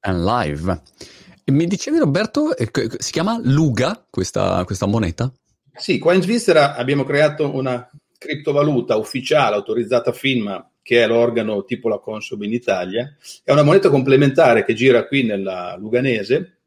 And live. E mi dicevi Roberto, eh, si chiama Luga questa, questa moneta? Sì, qua in Svizzera abbiamo creato una criptovaluta ufficiale autorizzata FINMA, che è l'organo tipo la Consob in Italia. È una moneta complementare che gira qui nella Luganese.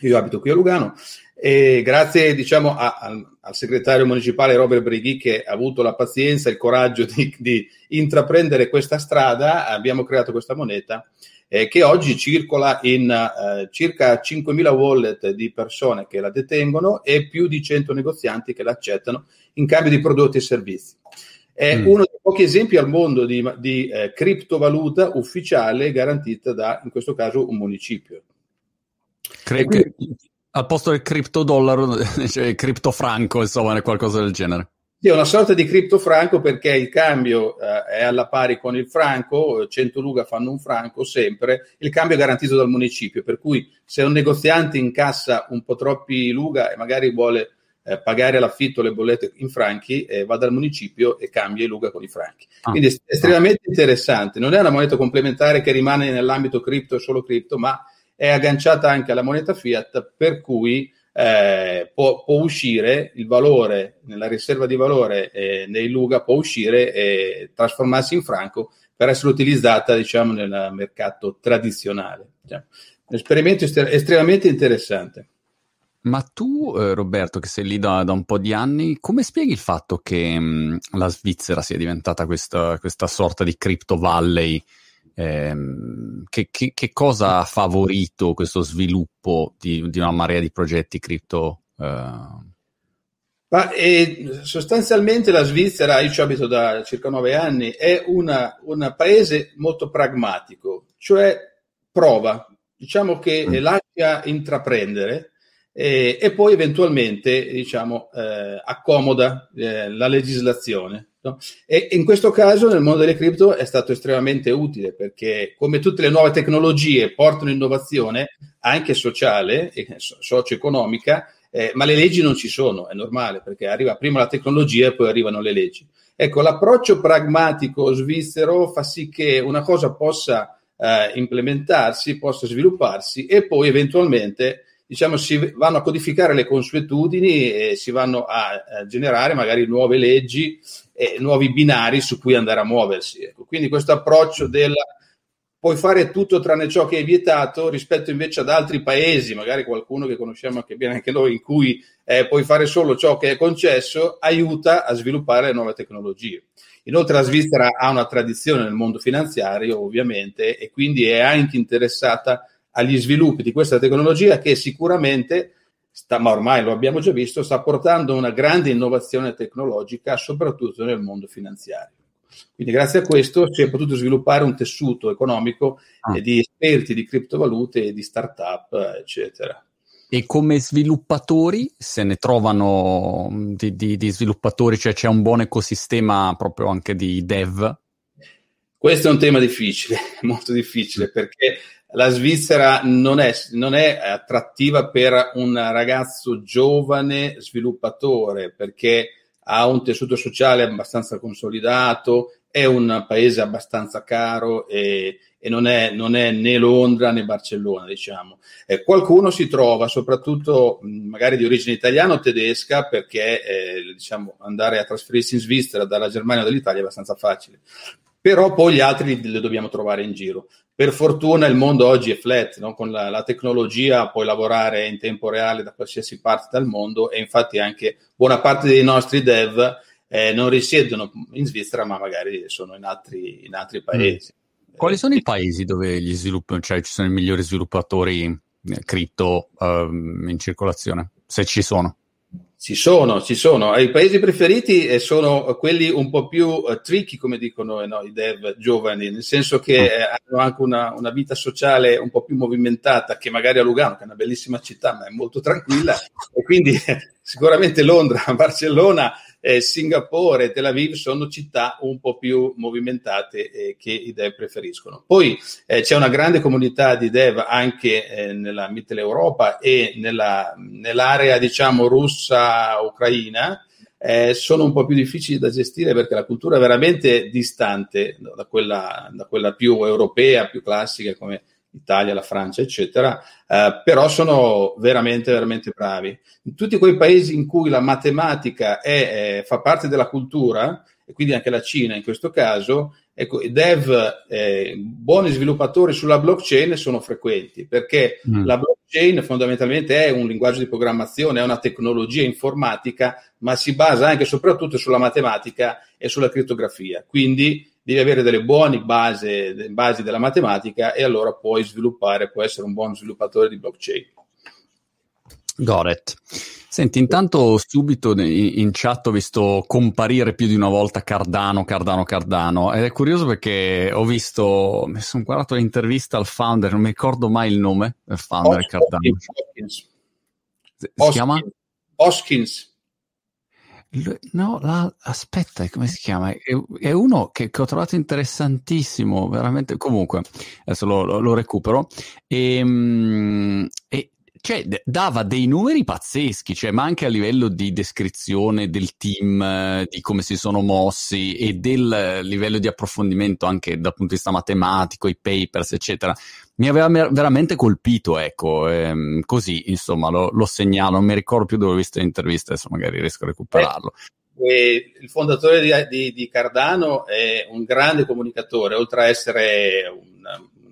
Io abito qui a Lugano e grazie diciamo, a, a, al segretario municipale Robert Brighi che ha avuto la pazienza e il coraggio di, di intraprendere questa strada, abbiamo creato questa moneta eh, che oggi circola in eh, circa 5.000 wallet di persone che la detengono e più di 100 negozianti che la accettano in cambio di prodotti e servizi. È mm. uno dei pochi esempi al mondo di, di eh, criptovaluta ufficiale garantita da, in questo caso, un municipio. Credo quindi, al posto del criptodollaro, cioè criptofranco, insomma, è qualcosa del genere. Sì, è una sorta di criptofranco perché il cambio eh, è alla pari con il franco, 100 luga fanno un franco sempre, il cambio è garantito dal municipio, per cui se un negoziante incassa un po' troppi luga e magari vuole eh, pagare l'affitto, le bollette in franchi, eh, va dal municipio e cambia i luga con i franchi. Ah. Quindi è estremamente interessante, non è una moneta complementare che rimane nell'ambito cripto e solo cripto, ma è agganciata anche alla moneta fiat, per cui eh, può, può, uscire il valore nella riserva di valore eh, nei Luga può uscire e trasformarsi in franco per essere utilizzata diciamo nel mercato tradizionale diciamo. un esperimento est- estremamente interessante ma tu, eh, Roberto, che sei lì da, da, un po' di anni, come spieghi il fatto che mh, la Svizzera sia diventata questa, questa sorta di crypto valley Ehm, che, che, che, cosa ha favorito questo sviluppo di, di una marea di progetti cripto? Eh? Ma, eh, sostanzialmente la Svizzera, io ci abito da circa nove anni, è un paese molto pragmatico, cioè prova, diciamo che mm. lascia intraprendere eh, e poi eventualmente diciamo, eh, accomoda eh, la legislazione. No? E in questo caso nel mondo delle cripto è stato estremamente utile perché come tutte le nuove tecnologie portano innovazione anche sociale e socio-economica, eh, ma le leggi non ci sono, è normale perché arriva prima la tecnologia e poi arrivano le leggi. Ecco, l'approccio pragmatico svizzero fa sì che una cosa possa eh, implementarsi, possa svilupparsi e poi eventualmente diciamo, si vanno a codificare le consuetudini e si vanno a, a generare magari nuove leggi e nuovi binari su cui andare a muoversi. Ecco. Quindi questo approccio del puoi fare tutto tranne ciò che è vietato rispetto invece ad altri paesi, magari qualcuno che conosciamo anche bene anche noi, in cui eh, puoi fare solo ciò che è concesso, aiuta a sviluppare le nuove tecnologie. Inoltre la Svizzera ha una tradizione nel mondo finanziario, ovviamente, e quindi è anche interessata agli sviluppi di questa tecnologia che sicuramente, sta, ma ormai lo abbiamo già visto, sta portando una grande innovazione tecnologica, soprattutto nel mondo finanziario. Quindi grazie a questo si è potuto sviluppare un tessuto economico ah. di esperti di criptovalute e di start-up, eccetera. E come sviluppatori, se ne trovano di, di, di, sviluppatori, cioè c'è un buon ecosistema proprio anche di dev? Questo è un tema difficile, molto difficile, perché la Svizzera non è, non è, attrattiva per un ragazzo giovane sviluppatore perché ha un tessuto sociale abbastanza consolidato, è un paese abbastanza caro e, e non, è, non, è, né Londra né Barcellona, diciamo. Eh, qualcuno si trova, soprattutto magari di origine italiana o tedesca, perché eh, diciamo, andare a trasferirsi in Svizzera dalla Germania o dall'Italia è abbastanza facile però poi gli altri li, li, dobbiamo trovare in giro. Per fortuna il mondo oggi è flat, no? con la, la, tecnologia puoi lavorare in tempo reale da qualsiasi parte del mondo e infatti anche buona parte dei nostri dev eh, non risiedono in Svizzera ma magari sono in altri, in altri paesi. Mm. Quali sono i paesi dove gli sviluppi, cioè ci sono i migliori sviluppatori eh, cripto um, in circolazione, se ci sono? Ci sono, ci sono. I paesi preferiti eh, sono quelli un po' più uh, tricky, come dicono eh, no, i dev giovani, nel senso che eh, hanno anche una, una, vita sociale un po' più movimentata che magari a Lugano, che è una bellissima città, ma è molto tranquilla. e quindi sicuramente Londra, Barcellona eh, Singapore e Tel Aviv sono città un po' più movimentate eh, che i dev preferiscono. Poi eh, c'è una grande comunità di dev anche eh, nella Mitteleuropa e nella, nell'area diciamo russa-ucraina. Eh, sono un po' più difficili da gestire perché la cultura è veramente distante da quella, da quella più europea, più classica come Italia, la Francia, eccetera, eh, però sono veramente, veramente bravi. In tutti quei paesi in cui la matematica è, è, fa parte della cultura, e quindi anche la Cina in questo caso, ecco, i dev, eh, buoni sviluppatori sulla blockchain sono frequenti, perché mm. la blockchain fondamentalmente è un linguaggio di programmazione, è una tecnologia informatica, ma si basa anche e soprattutto sulla matematica e sulla crittografia. Quindi devi avere delle buone basi, basi della matematica e allora puoi sviluppare, puoi essere un buon sviluppatore di blockchain. Goret. Senti, intanto subito in chat ho visto comparire più di una volta Cardano, Cardano, Cardano ed è curioso perché ho visto, mi sono guardato l'intervista al founder, non mi ricordo mai il nome del founder Hoskins, Cardano. Hoskins. Si Hoskins. chiama? Hoskins. No, la, aspetta, come si chiama? È, è uno che, che, ho trovato interessantissimo, veramente. Comunque, adesso lo, lo, lo recupero. E, ehm, e, cioè, dava dei numeri pazzeschi, cioè, ma anche a livello di descrizione del team, di come si sono mossi e del livello di approfondimento anche dal punto di vista matematico, i papers, eccetera. Mi aveva mer- veramente colpito, ecco, ehm, così, insomma, lo, lo, segnalo, non mi ricordo più dove ho visto l'intervista, adesso magari riesco a recuperarlo. Eh, il fondatore di, di, di, Cardano è un grande comunicatore, oltre a essere un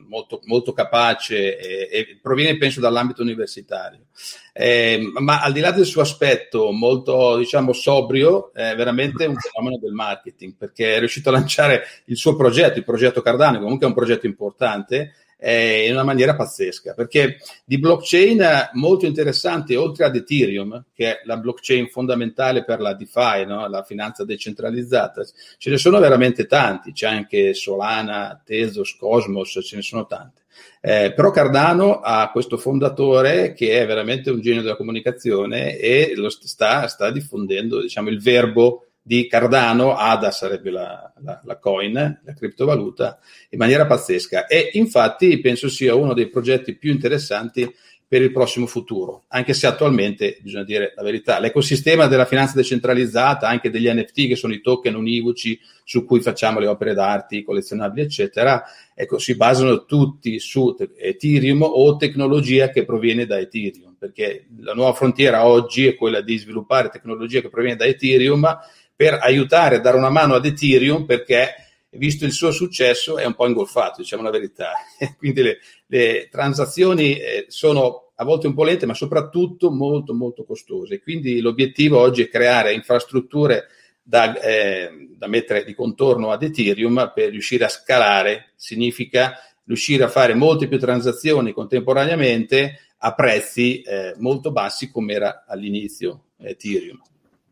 molto, molto capace e, e, proviene penso dall'ambito universitario. Eh, ma al di là del suo aspetto molto diciamo sobrio, è veramente un fenomeno del marketing perché è riuscito a lanciare il suo progetto, il progetto Cardano, comunque è un progetto importante eh, in una maniera pazzesca, perché di blockchain molto interessanti, oltre ad Ethereum, che è la blockchain fondamentale per la DeFi, no? la finanza decentralizzata, ce ne sono veramente tanti, c'è anche Solana, Tezos, Cosmos, ce ne sono tanti. Eh, però Cardano ha questo fondatore che è veramente un genio della comunicazione e lo sta, sta diffondendo diciamo, il verbo di Cardano, ADA sarebbe la, la, la, coin, la criptovaluta, in maniera pazzesca. E infatti penso sia uno dei progetti più interessanti per il prossimo futuro, anche se attualmente, bisogna dire la verità, l'ecosistema della finanza decentralizzata, anche degli NFT che sono i token univoci su cui facciamo le opere d'arte, collezionabili, eccetera, ecco, si basano tutti su Ethereum o tecnologia che proviene da Ethereum, perché la nuova frontiera oggi è quella di sviluppare tecnologia che proviene da Ethereum per aiutare a dare una mano ad Ethereum perché visto il suo successo è un po' ingolfato, diciamo la verità. Quindi le, le transazioni eh, sono a volte un po' lente, ma soprattutto molto molto costose. Quindi l'obiettivo oggi è creare infrastrutture da, eh, da mettere di contorno ad Ethereum per riuscire a scalare, significa riuscire a fare molte più transazioni contemporaneamente a prezzi eh, molto bassi come era all'inizio Ethereum.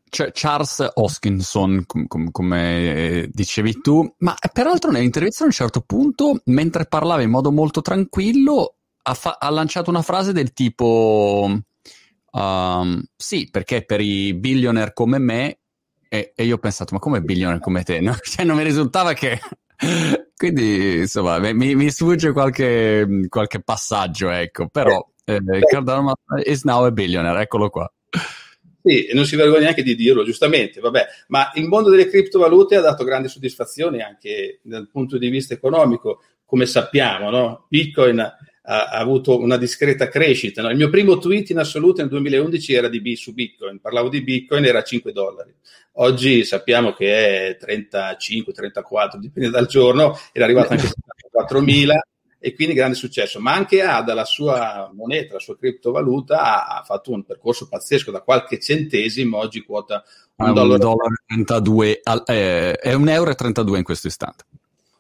Charles Hoskinson, com- com- come eh, dicevi tu, ma peraltro nell'intervista a un certo punto, mentre parlava in modo molto tranquillo, ha, fa- ha lanciato una frase del tipo: um, Sì, perché per i billionaire come me, e, e, io ho pensato, ma come billionaire come te? No? Cioè, non mi risultava che. Quindi, insomma, mi, mi sfugge qualche, qualche, passaggio, ecco, però eh, Cardano is now a billionaire, eccolo qua. Sì, e non si vergogna neanche di dirlo, giustamente, vabbè. Ma il mondo delle criptovalute ha dato grandi soddisfazioni anche dal punto di vista economico, come sappiamo, no? Bitcoin ha, ha, avuto una discreta crescita. No? Il mio primo tweet in assoluto nel 2011 era di B su Bitcoin, parlavo di Bitcoin, era 5 dollari. Oggi sappiamo che è 35, 34, dipende dal giorno, era arrivato anche a 74.000 e quindi grande successo. Ma anche ADA, la sua moneta, la sua criptovaluta, ha, fatto un percorso pazzesco da qualche centesimo, oggi quota un, ah, dollaro. dollaro 32, eh, è un euro e 32 in questo istante.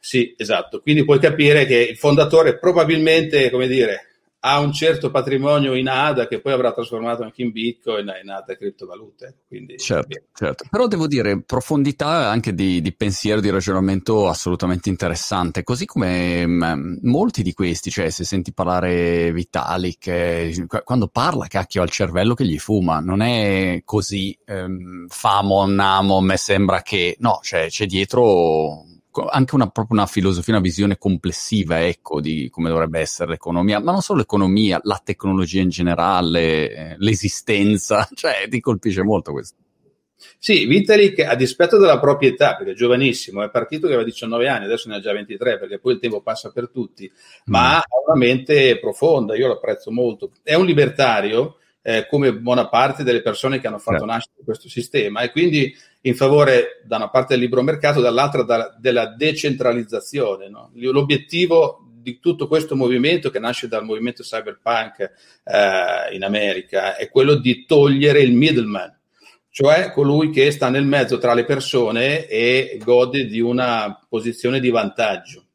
Sì, esatto. Quindi puoi capire che il fondatore probabilmente, come dire, ha un certo patrimonio in ADA che poi avrà trasformato anche in Bitcoin e in altre criptovalute. Quindi, certo, certo, Però devo dire, profondità anche di, di, pensiero, di ragionamento assolutamente interessante, così come mh, mm, molti di questi, cioè se senti parlare Vitalik, eh, quando parla cacchio al cervello che gli fuma, non è così ehm, famo, namo, me sembra che, no, cioè c'è dietro anche una, proprio una filosofia, una visione complessiva, ecco, di come dovrebbe essere l'economia, ma non solo l'economia, la tecnologia in generale, eh, l'esistenza, cioè ti colpisce molto questo. Sì, Vitalik a dispetto della proprietà, perché è giovanissimo, è partito che aveva 19 anni, adesso ne ha già 23 perché poi il tempo passa per tutti, ma mm. ha una mente profonda, io lo apprezzo molto. È un libertario, eh, come buona parte delle persone che hanno fatto yeah. nascere questo sistema e quindi in favore da una parte del libero mercato, dall'altra da, della decentralizzazione. No? L'obiettivo di tutto questo movimento che nasce dal movimento cyberpunk eh, in America è quello di togliere il middleman, cioè colui che sta nel mezzo tra le persone e gode di una posizione di vantaggio.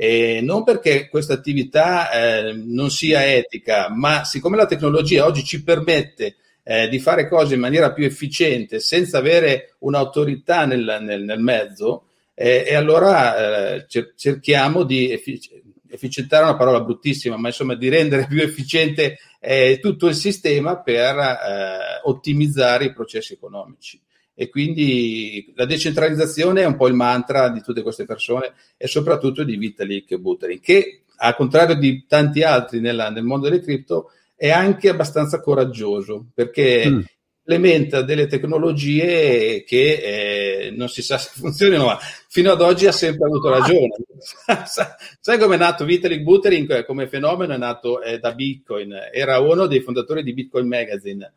E non perché questa attività eh, non sia etica, ma siccome la tecnologia oggi ci permette eh, di fare cose in maniera più efficiente senza avere un'autorità nel, nel, nel mezzo, eh, e allora eh, cerchiamo di effic- efficientare una parola bruttissima, ma insomma di rendere più efficiente eh, tutto il sistema per eh, ottimizzare i processi economici. E quindi la decentralizzazione è un po' il mantra di tutte queste persone e soprattutto di Vitalik Buterin, che al contrario di tanti altri nella, nel mondo delle cripto è anche abbastanza coraggioso perché mm implementa delle tecnologie che eh, non si sa se funzionino, ma fino ad oggi ha sempre avuto ragione. Sai come è nato Vitalik Buterin come fenomeno? È nato eh, da Bitcoin, era uno dei fondatori di Bitcoin Magazine.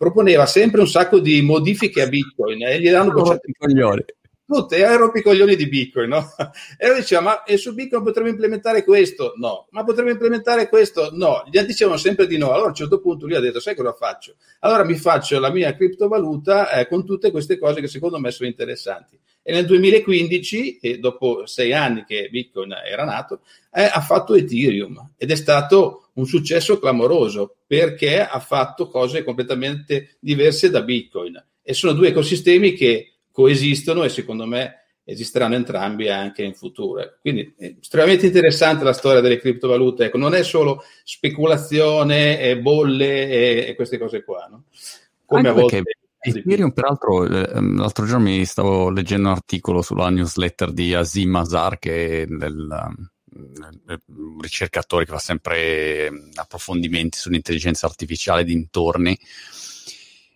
Proponeva sempre un sacco di modifiche a Bitcoin e gli danno bocciati i coglioni tutte erano picoglioni di Bitcoin, no? E lui diceva, ma e su Bitcoin potremmo implementare questo? No. Ma potremmo implementare questo? No. Gli dicevano sempre di no. Allora a un certo punto lui ha detto, sai cosa faccio? Allora mi faccio la mia criptovaluta eh, con tutte queste cose che secondo me sono interessanti. E nel 2015, e dopo sei anni che Bitcoin era nato, eh, ha fatto Ethereum ed è stato un successo clamoroso perché ha fatto cose completamente diverse da Bitcoin. E sono due ecosistemi che coesistono e secondo me esisteranno entrambi anche in futuro. Quindi è estremamente interessante la storia delle criptovalute, ecco, non è solo speculazione bolle e, e queste cose qua, no? Come anche a volte... Ethereum, peraltro, ehm, l'altro giorno mi stavo leggendo un articolo sulla newsletter di Azim Azar, che è del, un ricercatore che fa sempre ehm, approfondimenti sull'intelligenza artificiale dintorni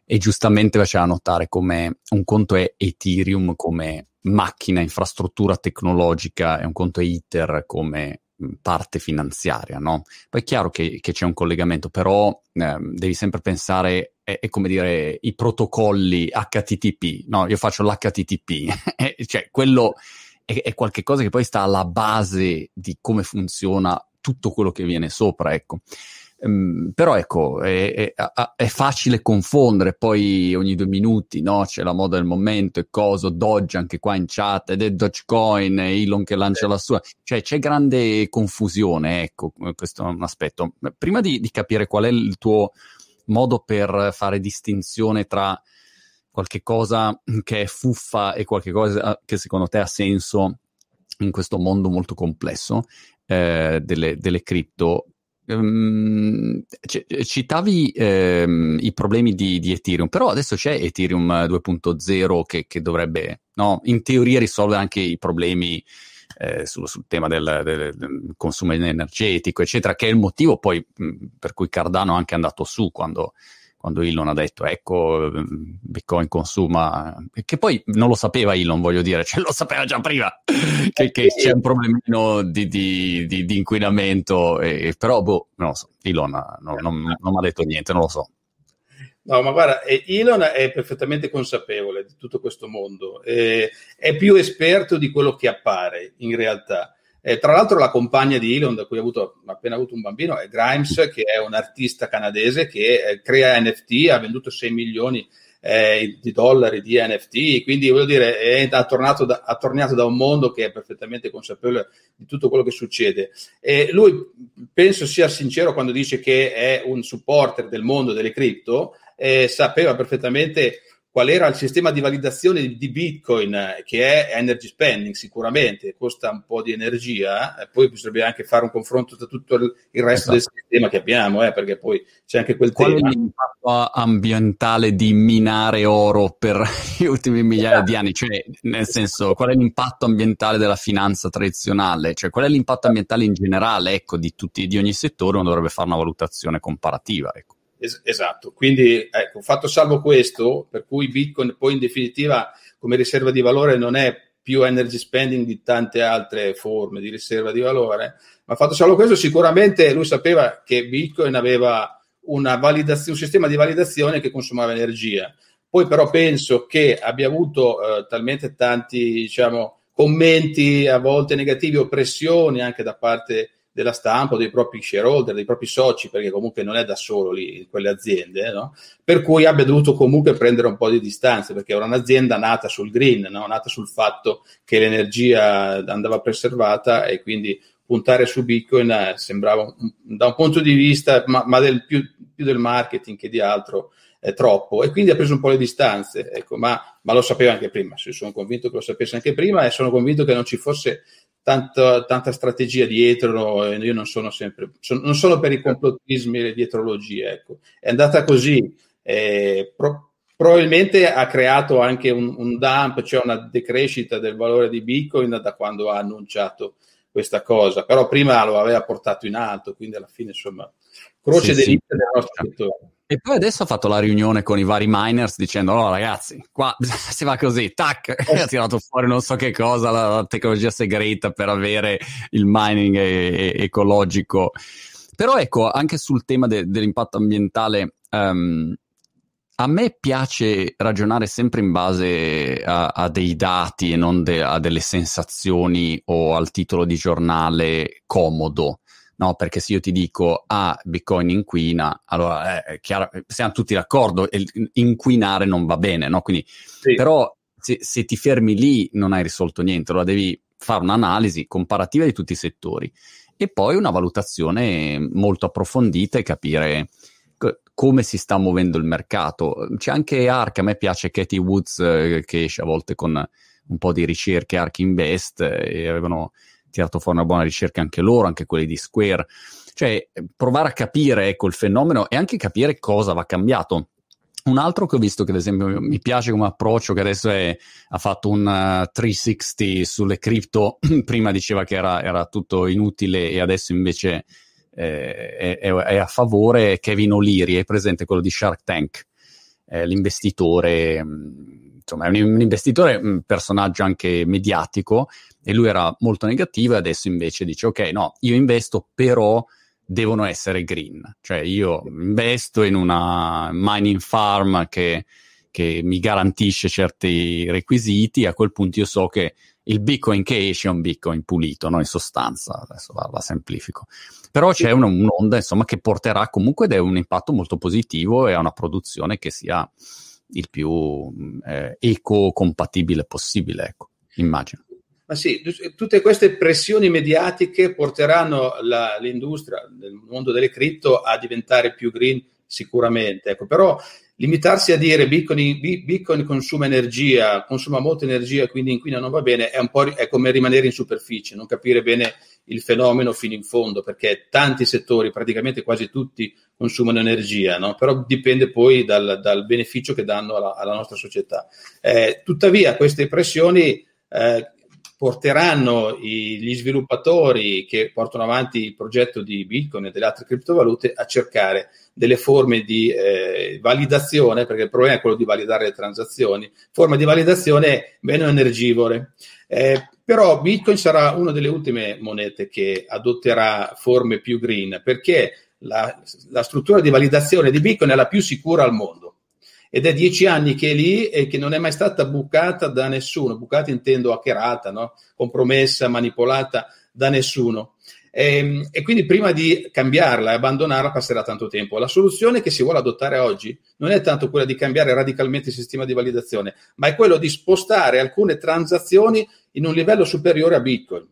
e giustamente faceva notare come un conto è Ethereum come macchina, infrastruttura tecnologica e un conto è Ether come parte finanziaria, no? Poi è chiaro che, che c'è un collegamento, però eh, devi sempre pensare, è, è, come dire, i protocolli HTTP, no? Io faccio l'HTTP, cioè quello è, è qualcosa che poi sta alla base di come funziona tutto quello che viene sopra, ecco. Um, però ecco, è, è, è, facile confondere poi ogni due minuti, no? C'è la moda del momento e cosa, Dodge anche qua in chat, ed è Dogecoin, Elon che lancia la sua, cioè c'è grande confusione, ecco, questo è un aspetto. Prima di, di capire qual è il tuo modo per fare distinzione tra qualche cosa che è fuffa e qualche cosa che secondo te ha senso in questo mondo molto complesso eh, delle, delle cripto, Um, citavi um, i problemi di, di, Ethereum, però adesso c'è Ethereum 2.0 che, che dovrebbe, no, in teoria, risolvere anche i problemi eh, sul, sul, tema del, del, del, consumo energetico, eccetera, che è il motivo poi mh, per cui Cardano è anche andato su quando quando Elon ha detto ecco Bitcoin consuma che poi non lo sapeva Elon voglio dire cioè lo sapeva già prima che, che c'è un problemino di, di, di, di inquinamento e, però boh non lo so Elon non, non, non mi ha detto niente non lo so No, ma guarda, Elon è perfettamente consapevole di tutto questo mondo, eh, è più esperto di quello che appare in realtà. Eh, tra l'altro la compagna di Elon, da cui ha, avuto, appena avuto un bambino, è Grimes, che è un artista canadese che eh, crea NFT, ha venduto 6 milioni eh, di dollari di NFT, quindi voglio dire, è, ha, tornato da, ha tornato da un mondo che è perfettamente consapevole di tutto quello che succede. E lui penso sia sincero quando dice che è un supporter del mondo delle cripto, sapeva perfettamente qual era il sistema di validazione di Bitcoin, che è energy spending sicuramente, costa un po' di energia, e poi bisognerebbe anche fare un confronto tra tutto il resto esatto. del sistema che abbiamo, eh, perché poi c'è anche quel qual tema. Qual è l'impatto ambientale di minare oro per gli ultimi migliaia esatto. di anni? Cioè, nel senso, qual è l'impatto ambientale della finanza tradizionale? Cioè, qual è l'impatto ambientale in generale, ecco, di, tutti, di ogni settore? Uno dovrebbe fare una valutazione comparativa, ecco. Es- esatto, quindi ecco, fatto salvo questo, per cui Bitcoin poi in definitiva come riserva di valore non è più energy spending di tante altre forme di riserva di valore, ma fatto salvo questo sicuramente lui sapeva che Bitcoin aveva un sistema di validazione che consumava energia. Poi però penso che abbia avuto eh, talmente tanti diciamo, commenti a volte negativi o pressioni anche da parte della stampa, dei propri shareholder, dei propri soci, perché comunque non è da solo lì in quelle aziende, no? per cui abbia dovuto comunque prendere un po' di distanze, perché era un'azienda nata sul green, no? nata sul fatto che l'energia andava preservata e quindi puntare su Bitcoin eh, sembrava da un punto di vista, ma, ma del, più, più, del marketing che di altro, è troppo e quindi ha preso un po' le distanze, ecco, ma, ma, lo sapeva anche prima, sono convinto che lo sapesse anche prima e sono convinto che non ci fosse tanto, tanta strategia dietro, io non sono sempre, sono, non sono per i complottismi e le dietrologie, ecco. è andata così, eh, pro, probabilmente ha creato anche un, un, dump, cioè una decrescita del valore di Bitcoin da quando ha annunciato questa cosa, però prima lo aveva portato in alto, quindi alla fine insomma croce sì, sì. del nostro settore. E poi adesso ha fatto la riunione con i vari miners dicendo: No, ragazzi, qua si va così, tac, eh. ha tirato fuori non so che cosa, la, la tecnologia segreta per avere il mining e, e, ecologico. Però ecco, anche sul tema de, dell'impatto ambientale, um, a me piace ragionare sempre in base a, a dei dati e non de, a delle sensazioni o al titolo di giornale comodo no? Perché se io ti dico, ah, Bitcoin inquina, allora è chiaro, siamo tutti d'accordo, inquinare non va bene, no? Quindi, sì. però se, se, ti fermi lì non hai risolto niente, allora devi fare un'analisi comparativa di tutti i settori e poi una valutazione molto approfondita e capire come si sta muovendo il mercato. C'è anche ARK, a me piace Katie Woods eh, che esce a volte con un po' di ricerche, ARK Invest, eh, e avevano tirato fuori una buona ricerca anche loro, anche quelli di Square. Cioè, provare a capire ecco, il fenomeno e anche capire cosa va cambiato. Un altro che ho visto che ad esempio mi piace come approccio, che adesso è, ha fatto un uh, 360 sulle cripto, prima diceva che era, era, tutto inutile e adesso invece eh, è, è, a favore, Kevin O'Leary, è presente quello di Shark Tank, eh, l'investitore, insomma è un, un investitore, un personaggio anche mediatico e lui era molto negativo e adesso invece dice ok no io investo però devono essere green cioè io investo in una mining farm che, che mi garantisce certi requisiti a quel punto io so che il bitcoin che esce è un bitcoin pulito no? in sostanza adesso la, la semplifico però c'è una, un'onda insomma che porterà comunque ed un impatto molto positivo e a una produzione che sia il più eh, eco-compatibile possibile ecco immagino. Ma sì, tutte queste pressioni mediatiche porteranno la, l'industria nel mondo delle cripto a diventare più green sicuramente. Ecco, però limitarsi a dire Bitcoin, Bitcoin consuma energia, consuma molta energia, quindi inquina non va bene, è è come rimanere in superficie, non capire bene il fenomeno fino in fondo, perché tanti settori, praticamente quasi tutti, consumano energia, no? però dipende poi dal, dal, beneficio che danno alla, alla nostra società. Eh, tuttavia, queste pressioni eh, porteranno i, gli sviluppatori che portano avanti il progetto di Bitcoin e delle altre criptovalute a cercare delle forme di eh, validazione, perché il problema è quello di validare le transazioni, forme di validazione meno energivore. Eh, però Bitcoin sarà una delle ultime monete che adotterà forme più green, perché la, la struttura di validazione di Bitcoin è la più sicura al mondo ed è dieci anni che è lì e che non è mai stata bucata da nessuno, bucata intendo hackerata, no? compromessa, manipolata da nessuno. E, ehm, e, quindi prima di cambiarla e abbandonarla passerà tanto tempo. La soluzione che si vuole adottare oggi non è tanto quella di cambiare radicalmente il sistema di validazione, ma è quello di spostare alcune transazioni in un livello superiore a Bitcoin.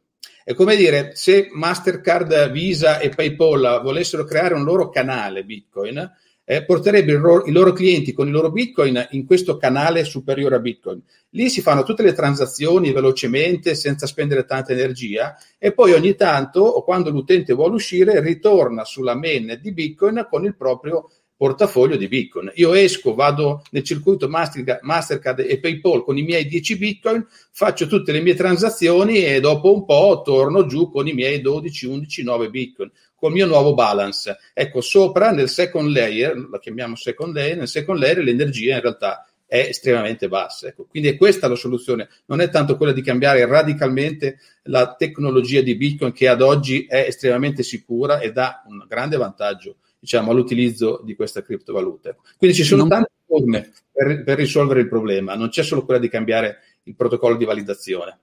È come dire, se Mastercard, Visa e PayPal volessero creare un loro canale Bitcoin, eh, porterebbero i loro, clienti con i loro bitcoin in questo canale superiore a bitcoin. Lì si fanno tutte le transazioni velocemente, senza spendere tanta energia, e poi ogni tanto, o quando l'utente vuole uscire, ritorna sulla main di bitcoin con il proprio portafoglio di Bitcoin. Io esco, vado nel circuito Mastercard e PayPal con i miei 10 Bitcoin, faccio tutte le mie transazioni e dopo un po' torno giù con i miei 12, 11, 9 Bitcoin col mio nuovo balance. Ecco, sopra nel second layer, la chiamiamo second layer, nel second layer l'energia in realtà è estremamente bassa. Ecco. Quindi è questa la soluzione, non è tanto quella di cambiare radicalmente la tecnologia di Bitcoin che ad oggi è estremamente sicura e dà un grande vantaggio diciamo, all'utilizzo di questa criptovaluta. Quindi ci sono non... tante forme per, per risolvere il problema, non c'è solo quella di cambiare il protocollo di validazione.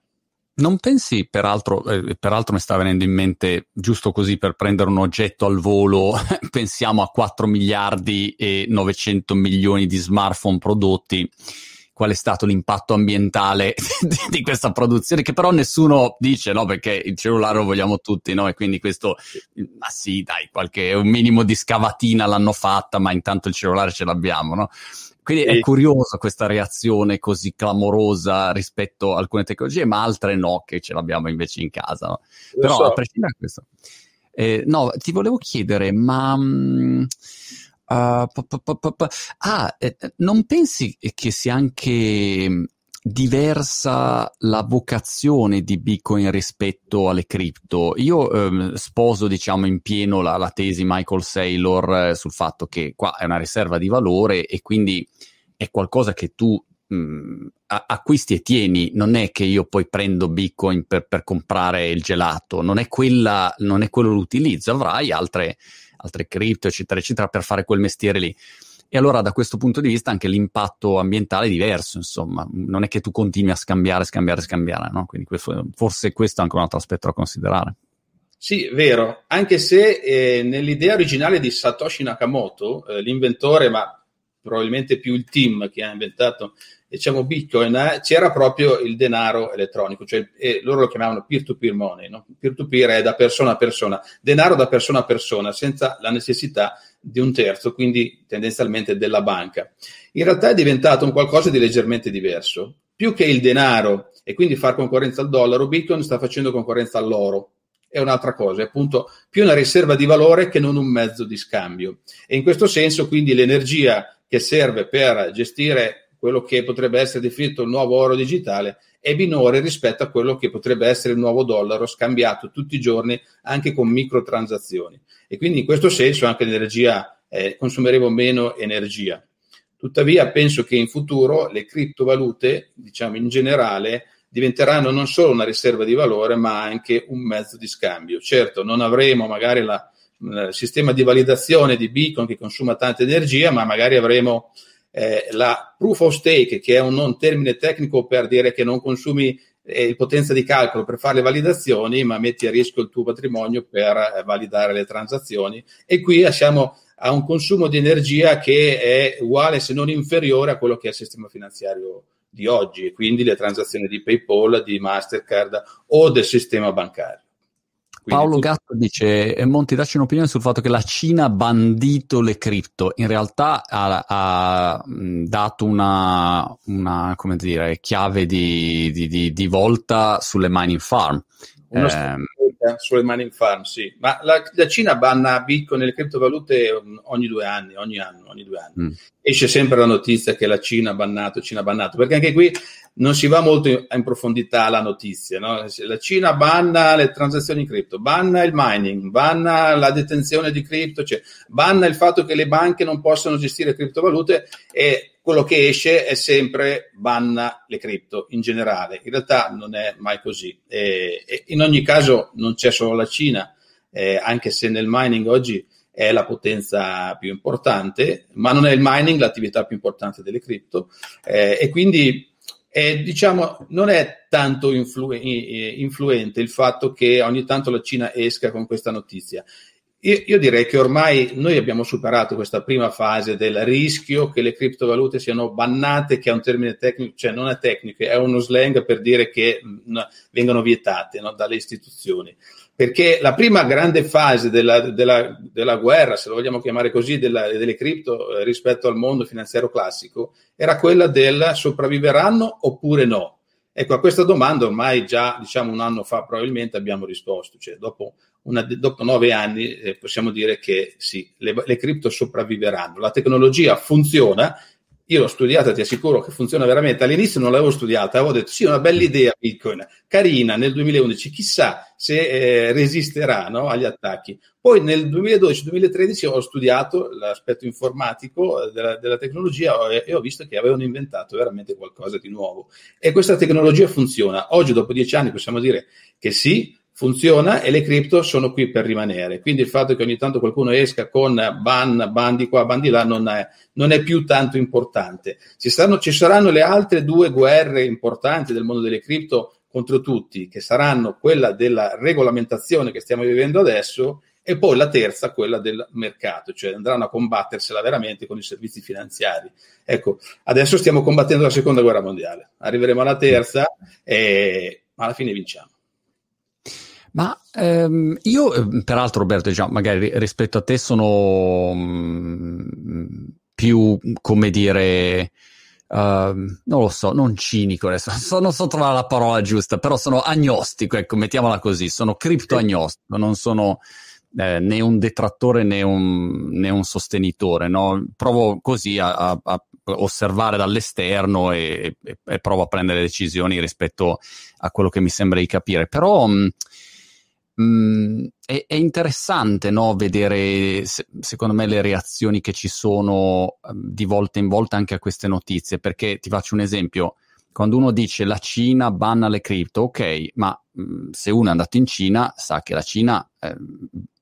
Non pensi, peraltro, eh, peraltro mi sta venendo in mente, giusto così per prendere un oggetto al volo, pensiamo a 4 miliardi e 900 milioni di smartphone prodotti, qual è stato l'impatto ambientale di questa produzione, che però nessuno dice, no? Perché il cellulare lo vogliamo tutti, no? E quindi questo, ma sì, dai, qualche, un minimo di scavatina l'hanno fatta, ma intanto il cellulare ce l'abbiamo, no? Quindi è curiosa questa reazione così clamorosa rispetto a alcune tecnologie, ma altre no, che ce l'abbiamo invece in casa. No? Però so. a prescindere da questo, eh, no, ti volevo chiedere, ma. uh, pa, pa, pa, ah, eh, non pensi che sia anche diversa la vocazione di Bitcoin rispetto alle cripto. Io ehm, sposo, diciamo, in pieno la, la tesi Michael Saylor eh, sul fatto che qua è una riserva di valore e quindi è qualcosa che tu mh, mm, acquisti e tieni. Non è che io poi prendo Bitcoin per, per comprare il gelato, non è, quella, non è quello l'utilizzo. Avrai altre, altre cripto, eccetera, eccetera, per fare quel mestiere lì. E allora da questo punto di vista anche l'impatto ambientale è diverso, insomma, non è che tu continui a scambiare, scambiare, scambiare, no? Quindi questo, forse questo è anche un altro aspetto da considerare. Sì, vero, anche se eh, nell'idea originale di Satoshi Nakamoto, eh, l'inventore, ma probabilmente più il team che ha inventato diciamo Bitcoin, eh, c'era proprio il denaro elettronico, cioè loro lo chiamavano peer-to-peer money, no? peer-to-peer è da persona a persona, denaro da persona a persona, senza la necessità di un terzo, quindi tendenzialmente della banca. In realtà è diventato un qualcosa di leggermente diverso. Più che il denaro e quindi far concorrenza al dollaro, Bitcoin sta facendo concorrenza all'oro. È un'altra cosa, è appunto più una riserva di valore che non un mezzo di scambio. E in questo senso, quindi, l'energia che serve per gestire quello che potrebbe essere definito il nuovo oro digitale è minore rispetto a quello che potrebbe essere il nuovo dollaro scambiato tutti i giorni anche con microtransazioni. E quindi in questo senso anche l'energia eh, consumeremo meno energia. Tuttavia penso che in futuro le criptovalute, diciamo in generale, diventeranno non solo una riserva di valore, ma anche un mezzo di scambio. Certo, non avremo magari il sistema di validazione di Bitcoin che consuma tanta energia, ma magari avremo eh, la proof of stake, che è un non termine tecnico per dire che non consumi eh, potenza di calcolo per fare le validazioni, ma metti a rischio il tuo patrimonio per eh, validare le transazioni. E qui siamo a un consumo di energia che è uguale, se non inferiore, a quello che è il sistema finanziario di oggi, quindi le transazioni di PayPal, di Mastercard o del sistema bancario. Paolo tu... Gatto dice: eh, Monti, dacci un'opinione sul fatto che la Cina ha bandito le cripto. In realtà ha, ha dato una, una dire, chiave di, di, di, di, volta sulle mining farm. Una eh, sulle mining farm, sì. Ma la, la, Cina banna Bitcoin e le criptovalute ogni due anni, ogni anno, ogni due anni. Mm. Esce sempre la notizia che la Cina ha bannato, Cina ha bannato, perché anche qui non si va molto in, in profondità la notizia. No? La Cina banna le transazioni in cripto, banna il mining, banna la detenzione di cripto, cioè banna il fatto che le banche non possano gestire criptovalute e quello che esce è sempre banna le cripto in generale. In realtà non è mai così. E, e in ogni caso non c'è solo la Cina, eh, anche se nel mining oggi è la potenza più importante, ma non è il mining l'attività più importante delle cripto. Eh, e quindi eh, diciamo, non è tanto influ- influente il fatto che ogni tanto la Cina esca con questa notizia. Io, io, direi che ormai noi abbiamo superato questa prima fase del rischio che le criptovalute siano bannate, che è un termine tecnico, cioè non è tecnico, è uno slang per dire che mh, vengano vietate no, dalle istituzioni. Perché la prima grande fase della, della, della guerra, se lo vogliamo chiamare così, della, delle cripto eh, rispetto al mondo finanziario classico, era quella del sopravviveranno oppure no. Ecco, a questa domanda ormai già diciamo un anno fa probabilmente abbiamo risposto, cioè dopo una, dopo nove anni eh, possiamo dire che sì, le, le cripto sopravviveranno. La tecnologia funziona, io l'ho studiata, ti assicuro che funziona veramente. All'inizio non l'avevo studiata, avevo detto sì, una bella idea Bitcoin, carina nel 2011, chissà se eh, resisterà no, agli attacchi. Poi nel 2012-2013 ho studiato l'aspetto informatico della, della tecnologia e, e ho visto che avevano inventato veramente qualcosa di nuovo. E questa tecnologia funziona. Oggi, dopo dieci anni, possiamo dire che sì, funziona e le cripto sono qui per rimanere. Quindi il fatto che ogni tanto qualcuno esca con ban, ban di qua, ban di là non è, non è più tanto importante. Ci, stanno, ci, saranno le altre due guerre importanti del mondo delle cripto contro tutti, che saranno quella della regolamentazione che stiamo vivendo adesso e poi la terza, quella del mercato, cioè andranno a combattersela veramente con i servizi finanziari. Ecco, adesso stiamo combattendo la seconda guerra mondiale, arriveremo alla terza e alla fine vinciamo. Ma ehm, io, ehm, peraltro, Roberto, diciamo, magari rispetto a te sono mh, mm, più, come dire, uh, non lo so, non cinico adesso, so, non so trovare la parola giusta, però sono agnostico, ecco, mettiamola così, sono criptoagnostico, non sono eh, né un detrattore né un, né un sostenitore, no? Provo così a, a, a osservare dall'esterno e, e, e, provo a prendere decisioni rispetto a quello che mi sembra di capire, però... Mh, Mm, è, è, interessante no, vedere, se, secondo me, le reazioni che ci sono um, di volta in volta anche a queste notizie, perché ti faccio un esempio. Quando uno dice la Cina banna le cripto, ok, ma mh, se uno è andato in Cina sa che la Cina eh,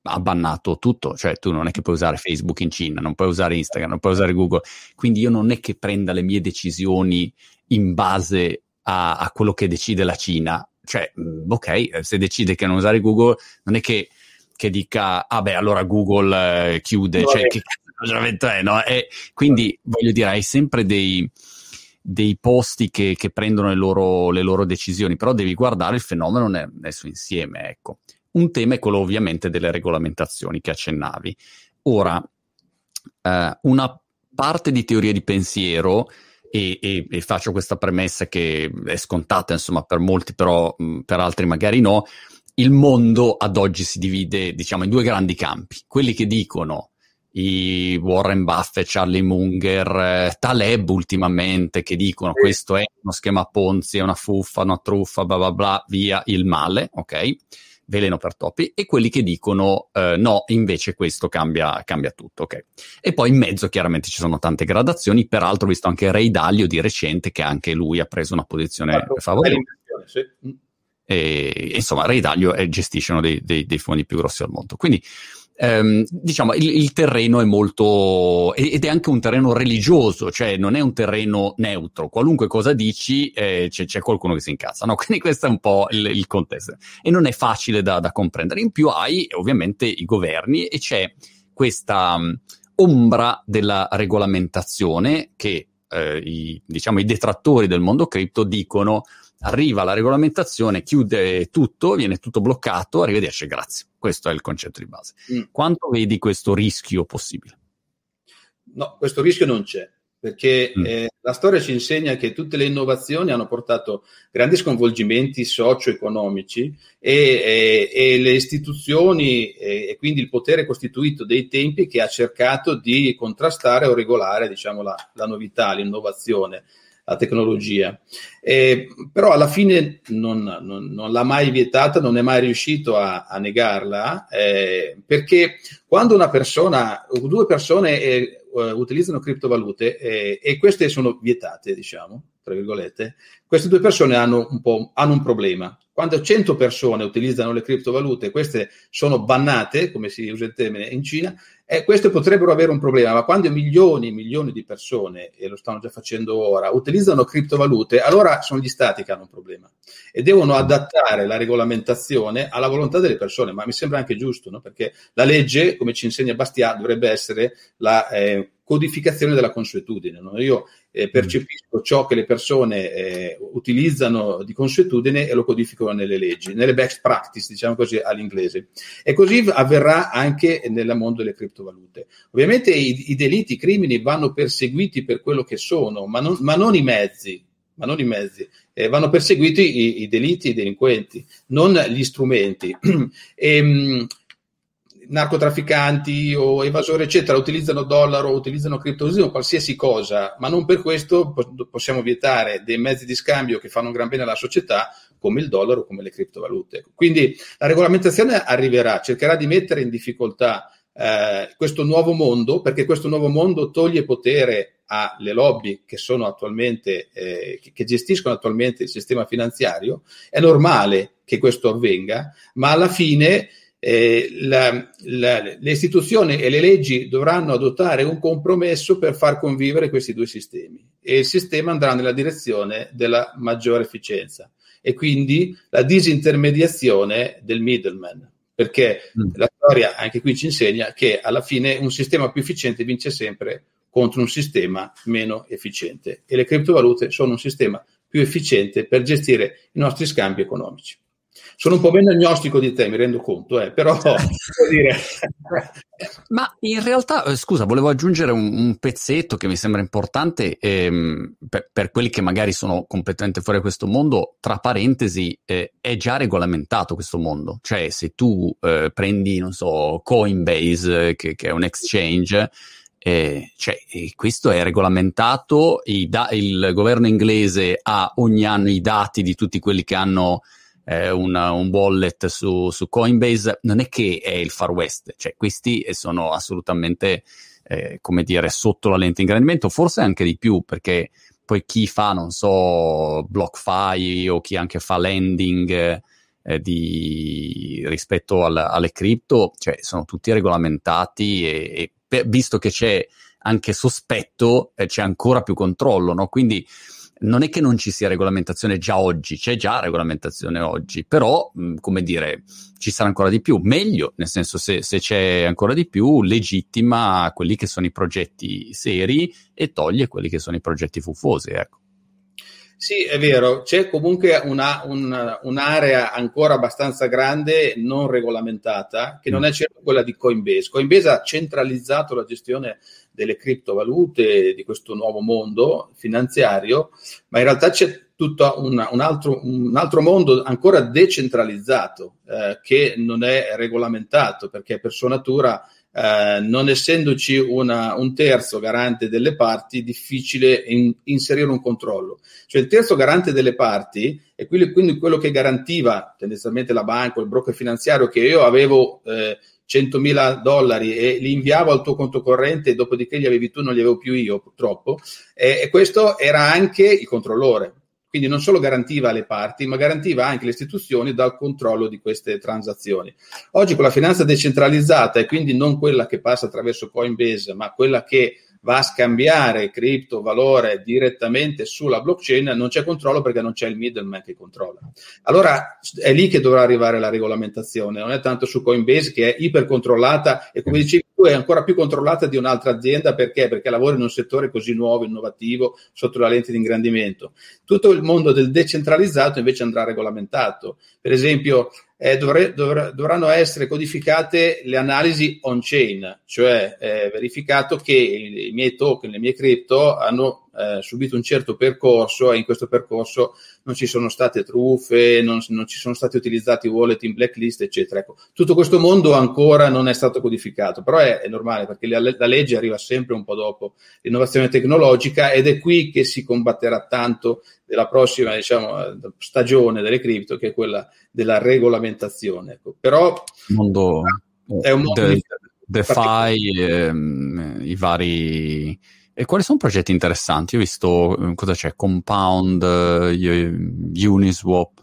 ha bannato tutto, cioè tu non è che puoi usare Facebook in Cina, non puoi usare Instagram, non puoi usare Google, quindi io non è che prenda le mie decisioni in base a, a quello che decide la Cina, cioè, mm, ok, eh, se decide che non usare Google, non è che, che dica, ah beh, allora Google eh, chiude, cioè, che ragionamento è, no? E quindi, voglio dire, hai sempre dei, dei posti che, che prendono le loro, le loro, decisioni, però devi guardare il fenomeno nel, nel suo insieme, ecco. Un tema è quello ovviamente delle regolamentazioni che accennavi. Ora, eh, una parte di teoria di pensiero e, e, e, faccio questa premessa che è scontata insomma per molti però mh, per altri magari no il mondo ad oggi si divide diciamo in due grandi campi quelli che dicono i Warren Buffett, Charlie Munger, eh, Taleb ultimamente che dicono sì. questo è uno schema Ponzi, è una fuffa, una truffa, bla bla bla, via il male, ok? Veleno per topi, e quelli che dicono eh, no, invece questo cambia, cambia tutto. Okay? E poi in mezzo chiaramente ci sono tante gradazioni, peraltro ho visto anche Ray Dalio di recente che anche lui ha preso una posizione certo, favorevole. Sì. E, insomma, Ray Dalio gestisce uno dei, dei, dei fondi più grossi al mondo. Quindi ehm, diciamo, il, il, terreno è molto, ed è anche un terreno religioso, cioè non è un terreno neutro, qualunque cosa dici eh, c'è, c'è, qualcuno che si incazza, no? Quindi questo è un po' il, il contesto e non è facile da, da, comprendere. In più hai ovviamente i governi e c'è questa um, ombra della regolamentazione che eh, i, diciamo, i detrattori del mondo cripto dicono arriva la regolamentazione, chiude tutto, viene tutto bloccato, arrivederci, grazie. Questo è il concetto di base. Mm. Quanto vedi questo rischio possibile? No, questo rischio non c'è, perché mm. eh, la storia ci insegna che tutte le innovazioni hanno portato grandi sconvolgimenti socio-economici e, e, e le istituzioni e, e, quindi il potere costituito dei tempi che ha cercato di contrastare o regolare diciamo, la, la novità, l'innovazione la tecnologia. Eh, però alla fine non, non, non, l'ha mai vietata, non è mai riuscito a, a negarla, eh, perché quando una persona, due persone eh, utilizzano criptovalute eh, e queste sono vietate, diciamo, tra virgolette, queste due persone hanno un, hanno un problema. Quando 100 persone utilizzano le criptovalute, queste sono bannate, come si usa il termine in Cina, eh, queste potrebbero avere un problema, ma quando milioni e milioni di persone, e lo stanno già facendo ora, utilizzano criptovalute, allora sono gli stati che hanno un problema e devono adattare la regolamentazione alla volontà delle persone, ma mi sembra anche giusto, no? perché la legge, come ci insegna Bastiat, dovrebbe essere la eh, codificazione della consuetudine. No? Io eh, percepisco ciò che le persone eh, utilizzano di consuetudine e lo codificano nelle leggi, nelle best practice, diciamo così all'inglese. E così avverrà anche nel mondo delle criptovalute. Ovviamente i, i delitti, i crimini vanno perseguiti per quello che sono, ma non, ma non i mezzi. Ma non i mezzi, eh, vanno perseguiti i, i, delitti, i delinquenti, non gli strumenti. e, ehm, narcotrafficanti o evasori, eccetera, utilizzano dollaro, utilizzano cripto, utilizzano qualsiasi cosa, ma non per questo possiamo vietare dei mezzi di scambio che fanno un gran bene alla società, come il dollaro, come le criptovalute. Quindi la regolamentazione arriverà, cercherà di mettere in difficoltà eh, questo nuovo mondo, perché questo nuovo mondo toglie potere alle lobby che sono attualmente, eh, che gestiscono attualmente il sistema finanziario. È normale che questo avvenga, ma alla fine eh, la, la, le istituzioni e le leggi dovranno adottare un compromesso per far convivere questi due sistemi e il sistema andrà nella direzione della maggiore efficienza e quindi la disintermediazione del middleman perché mm. la storia anche qui ci insegna che alla fine un sistema più efficiente vince sempre contro un sistema meno efficiente e le criptovalute sono un sistema più efficiente per gestire i nostri scambi economici. Sono un po' meno agnostico di te, mi rendo conto, eh, però dire. Ma in realtà, eh, scusa, volevo aggiungere un, un, pezzetto che mi sembra importante ehm, per, per, quelli che magari sono completamente fuori da questo mondo. Tra parentesi, eh, è già regolamentato questo mondo. Cioè, se tu eh, prendi, non so, Coinbase, che, che è un exchange, eh, cioè, questo è regolamentato, da- il governo inglese ha ogni anno i dati di tutti quelli che hanno eh, una, un wallet su, su, Coinbase, non è che è il Far West, cioè questi sono assolutamente, eh, come dire, sotto la lente di ingrandimento, forse anche di più, perché poi chi fa, non so, BlockFi o chi anche fa lending eh, di, rispetto al, alle cripto, cioè sono tutti regolamentati e, e per, visto che c'è anche sospetto, eh, c'è ancora più controllo, no? Quindi non è che non ci sia regolamentazione già oggi, c'è già regolamentazione oggi, però, come dire, ci sarà ancora di più, meglio, nel senso se, se, c'è ancora di più, legittima quelli che sono i progetti seri e toglie quelli che sono i progetti fuffosi, ecco. Sì, è vero, c'è comunque una, un, un'area ancora abbastanza grande non regolamentata, che non è certo quella di Coinbase. Coinbase ha centralizzato la gestione delle criptovalute di questo nuovo mondo finanziario, ma in realtà c'è tutto un, un, altro, un altro, mondo ancora decentralizzato eh, che non è regolamentato perché per sua natura eh, non essendoci una, un terzo garante delle parti, difficile in, inserire un controllo. Cioè il terzo garante delle parti è quindi, quello che garantiva tendenzialmente la banca o il broker finanziario che io avevo eh, 100.000 dollari e li inviavo al tuo conto corrente e dopodiché li avevi tu, non li avevo più io purtroppo. E, e questo era anche il controllore. Quindi non solo garantiva le parti, ma garantiva anche le istituzioni dal controllo di queste transazioni. Oggi con la finanza decentralizzata e quindi non quella che passa attraverso Coinbase, ma quella che va a scambiare cripto valore direttamente sulla blockchain, non c'è controllo perché non c'è il middleman che controlla. Allora è lì che dovrà arrivare la regolamentazione, non è tanto su Coinbase che è ipercontrollata e come dicevi tu è ancora più controllata di un'altra azienda perché? Perché lavora in un settore così nuovo, innovativo, sotto la lente di ingrandimento. Tutto il mondo del decentralizzato invece andrà regolamentato. Per esempio, eh, dovre, dovr- dovranno essere codificate le analisi on-chain, cioè eh, verificato che i, i, miei token, le mie cripto hanno eh, subito un certo percorso e in questo percorso non ci sono state truffe, non, non ci sono stati utilizzati wallet in blacklist, eccetera. Ecco, tutto questo mondo ancora non è stato codificato, però è, è normale perché la, la, legge arriva sempre un po' dopo l'innovazione tecnologica ed è qui che si combatterà tanto della prossima diciamo, stagione delle cripto, che è quella della regolamentazione. Ecco. Però mondo, è un mondo de, DeFi, ehm, i vari... E quali sono progetti interessanti? Ho visto eh, cosa c'è, Compound, uh, Uniswap.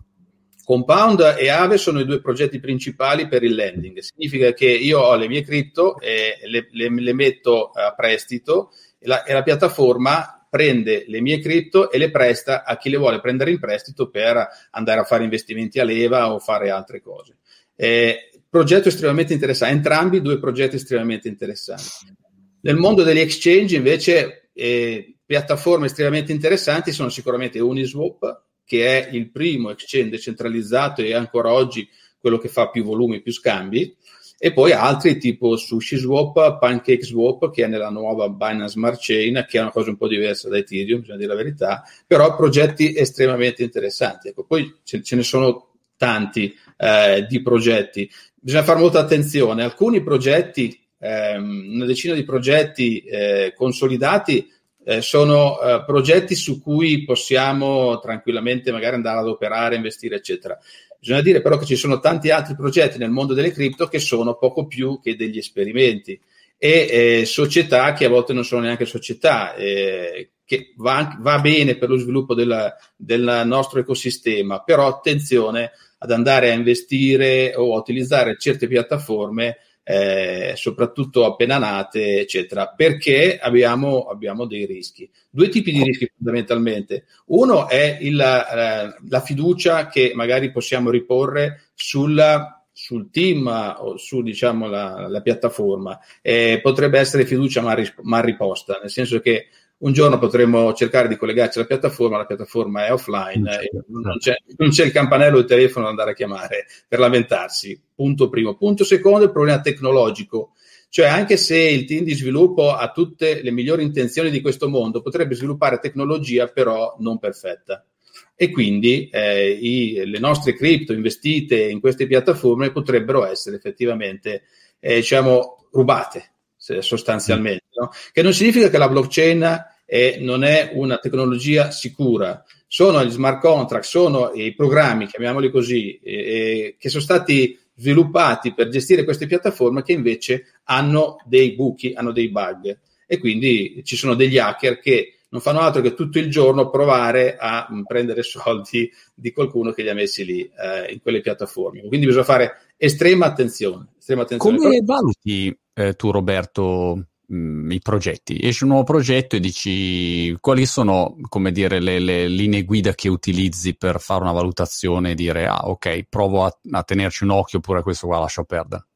Compound e Ave sono i due progetti principali per il lending. Significa che io ho le mie cripto e le, le, le metto a prestito e la, e la piattaforma prende le mie cripto e le presta a chi le vuole prendere in prestito per andare a fare investimenti a leva o fare altre cose. Eh, progetto estremamente interessante, entrambi due progetti estremamente interessanti. Nel mondo degli exchange invece eh, piattaforme estremamente interessanti sono sicuramente Uniswap, che è il primo exchange decentralizzato e ancora oggi quello che fa più volumi, più scambi, e poi altri tipo Sushi Swap, Pancake Swap, che è nella nuova Binance Smart Chain, che è una cosa un po' diversa da Ethereum, bisogna dire la verità, però progetti estremamente interessanti. Ecco, poi ce, ce ne sono tanti eh, di progetti. bisogna fare molta attenzione. Alcuni progetti, ehm, una decina di progetti eh, consolidati, eh, sono eh, progetti su cui possiamo tranquillamente magari andare ad operare, investire, eccetera. Bisogna dire però che ci sono tanti altri progetti nel mondo delle cripto che sono poco più che degli esperimenti e eh, società che a volte non sono neanche società, eh, che va, va, bene per lo sviluppo della, del nostro ecosistema, però attenzione ad andare a investire o a utilizzare certe piattaforme eh, soprattutto appena nate, eccetera, perché abbiamo, abbiamo, dei rischi. Due tipi di rischi fondamentalmente. Uno è il, eh, la fiducia che magari possiamo riporre sulla sul team o su diciamo, la, la piattaforma eh, potrebbe essere fiducia mal, mal riposta, nel senso che un giorno potremo cercare di collegarci alla piattaforma, la piattaforma è offline, e non, c'è, non c'è il campanello del telefono da andare a chiamare per lamentarsi. Punto primo. Punto secondo, il problema tecnologico. Cioè, anche se il team di sviluppo ha tutte le migliori intenzioni di questo mondo, potrebbe sviluppare tecnologia però non perfetta. E quindi eh, i, le nostre cripto investite in queste piattaforme potrebbero essere effettivamente, eh, diciamo, rubate sostanzialmente, no? che non significa che la blockchain è, non è una tecnologia sicura. Sono gli smart contract, sono i programmi, chiamiamoli così, eh, che sono stati sviluppati per gestire queste piattaforme che invece hanno dei buchi, hanno dei bug. E quindi ci sono degli hacker che non fanno altro che tutto il giorno provare a prendere soldi di qualcuno che li ha messi lì eh, in quelle piattaforme. Quindi bisogna fare estrema attenzione. Estrema attenzione. Come valuti eh, tu, Roberto, mh, mm, i progetti? Esce un nuovo progetto e dici quali sono, come dire, le, le, linee guida che utilizzi per fare una valutazione e dire, ah, ok, provo a, a tenerci un occhio oppure questo qua lascio perdere.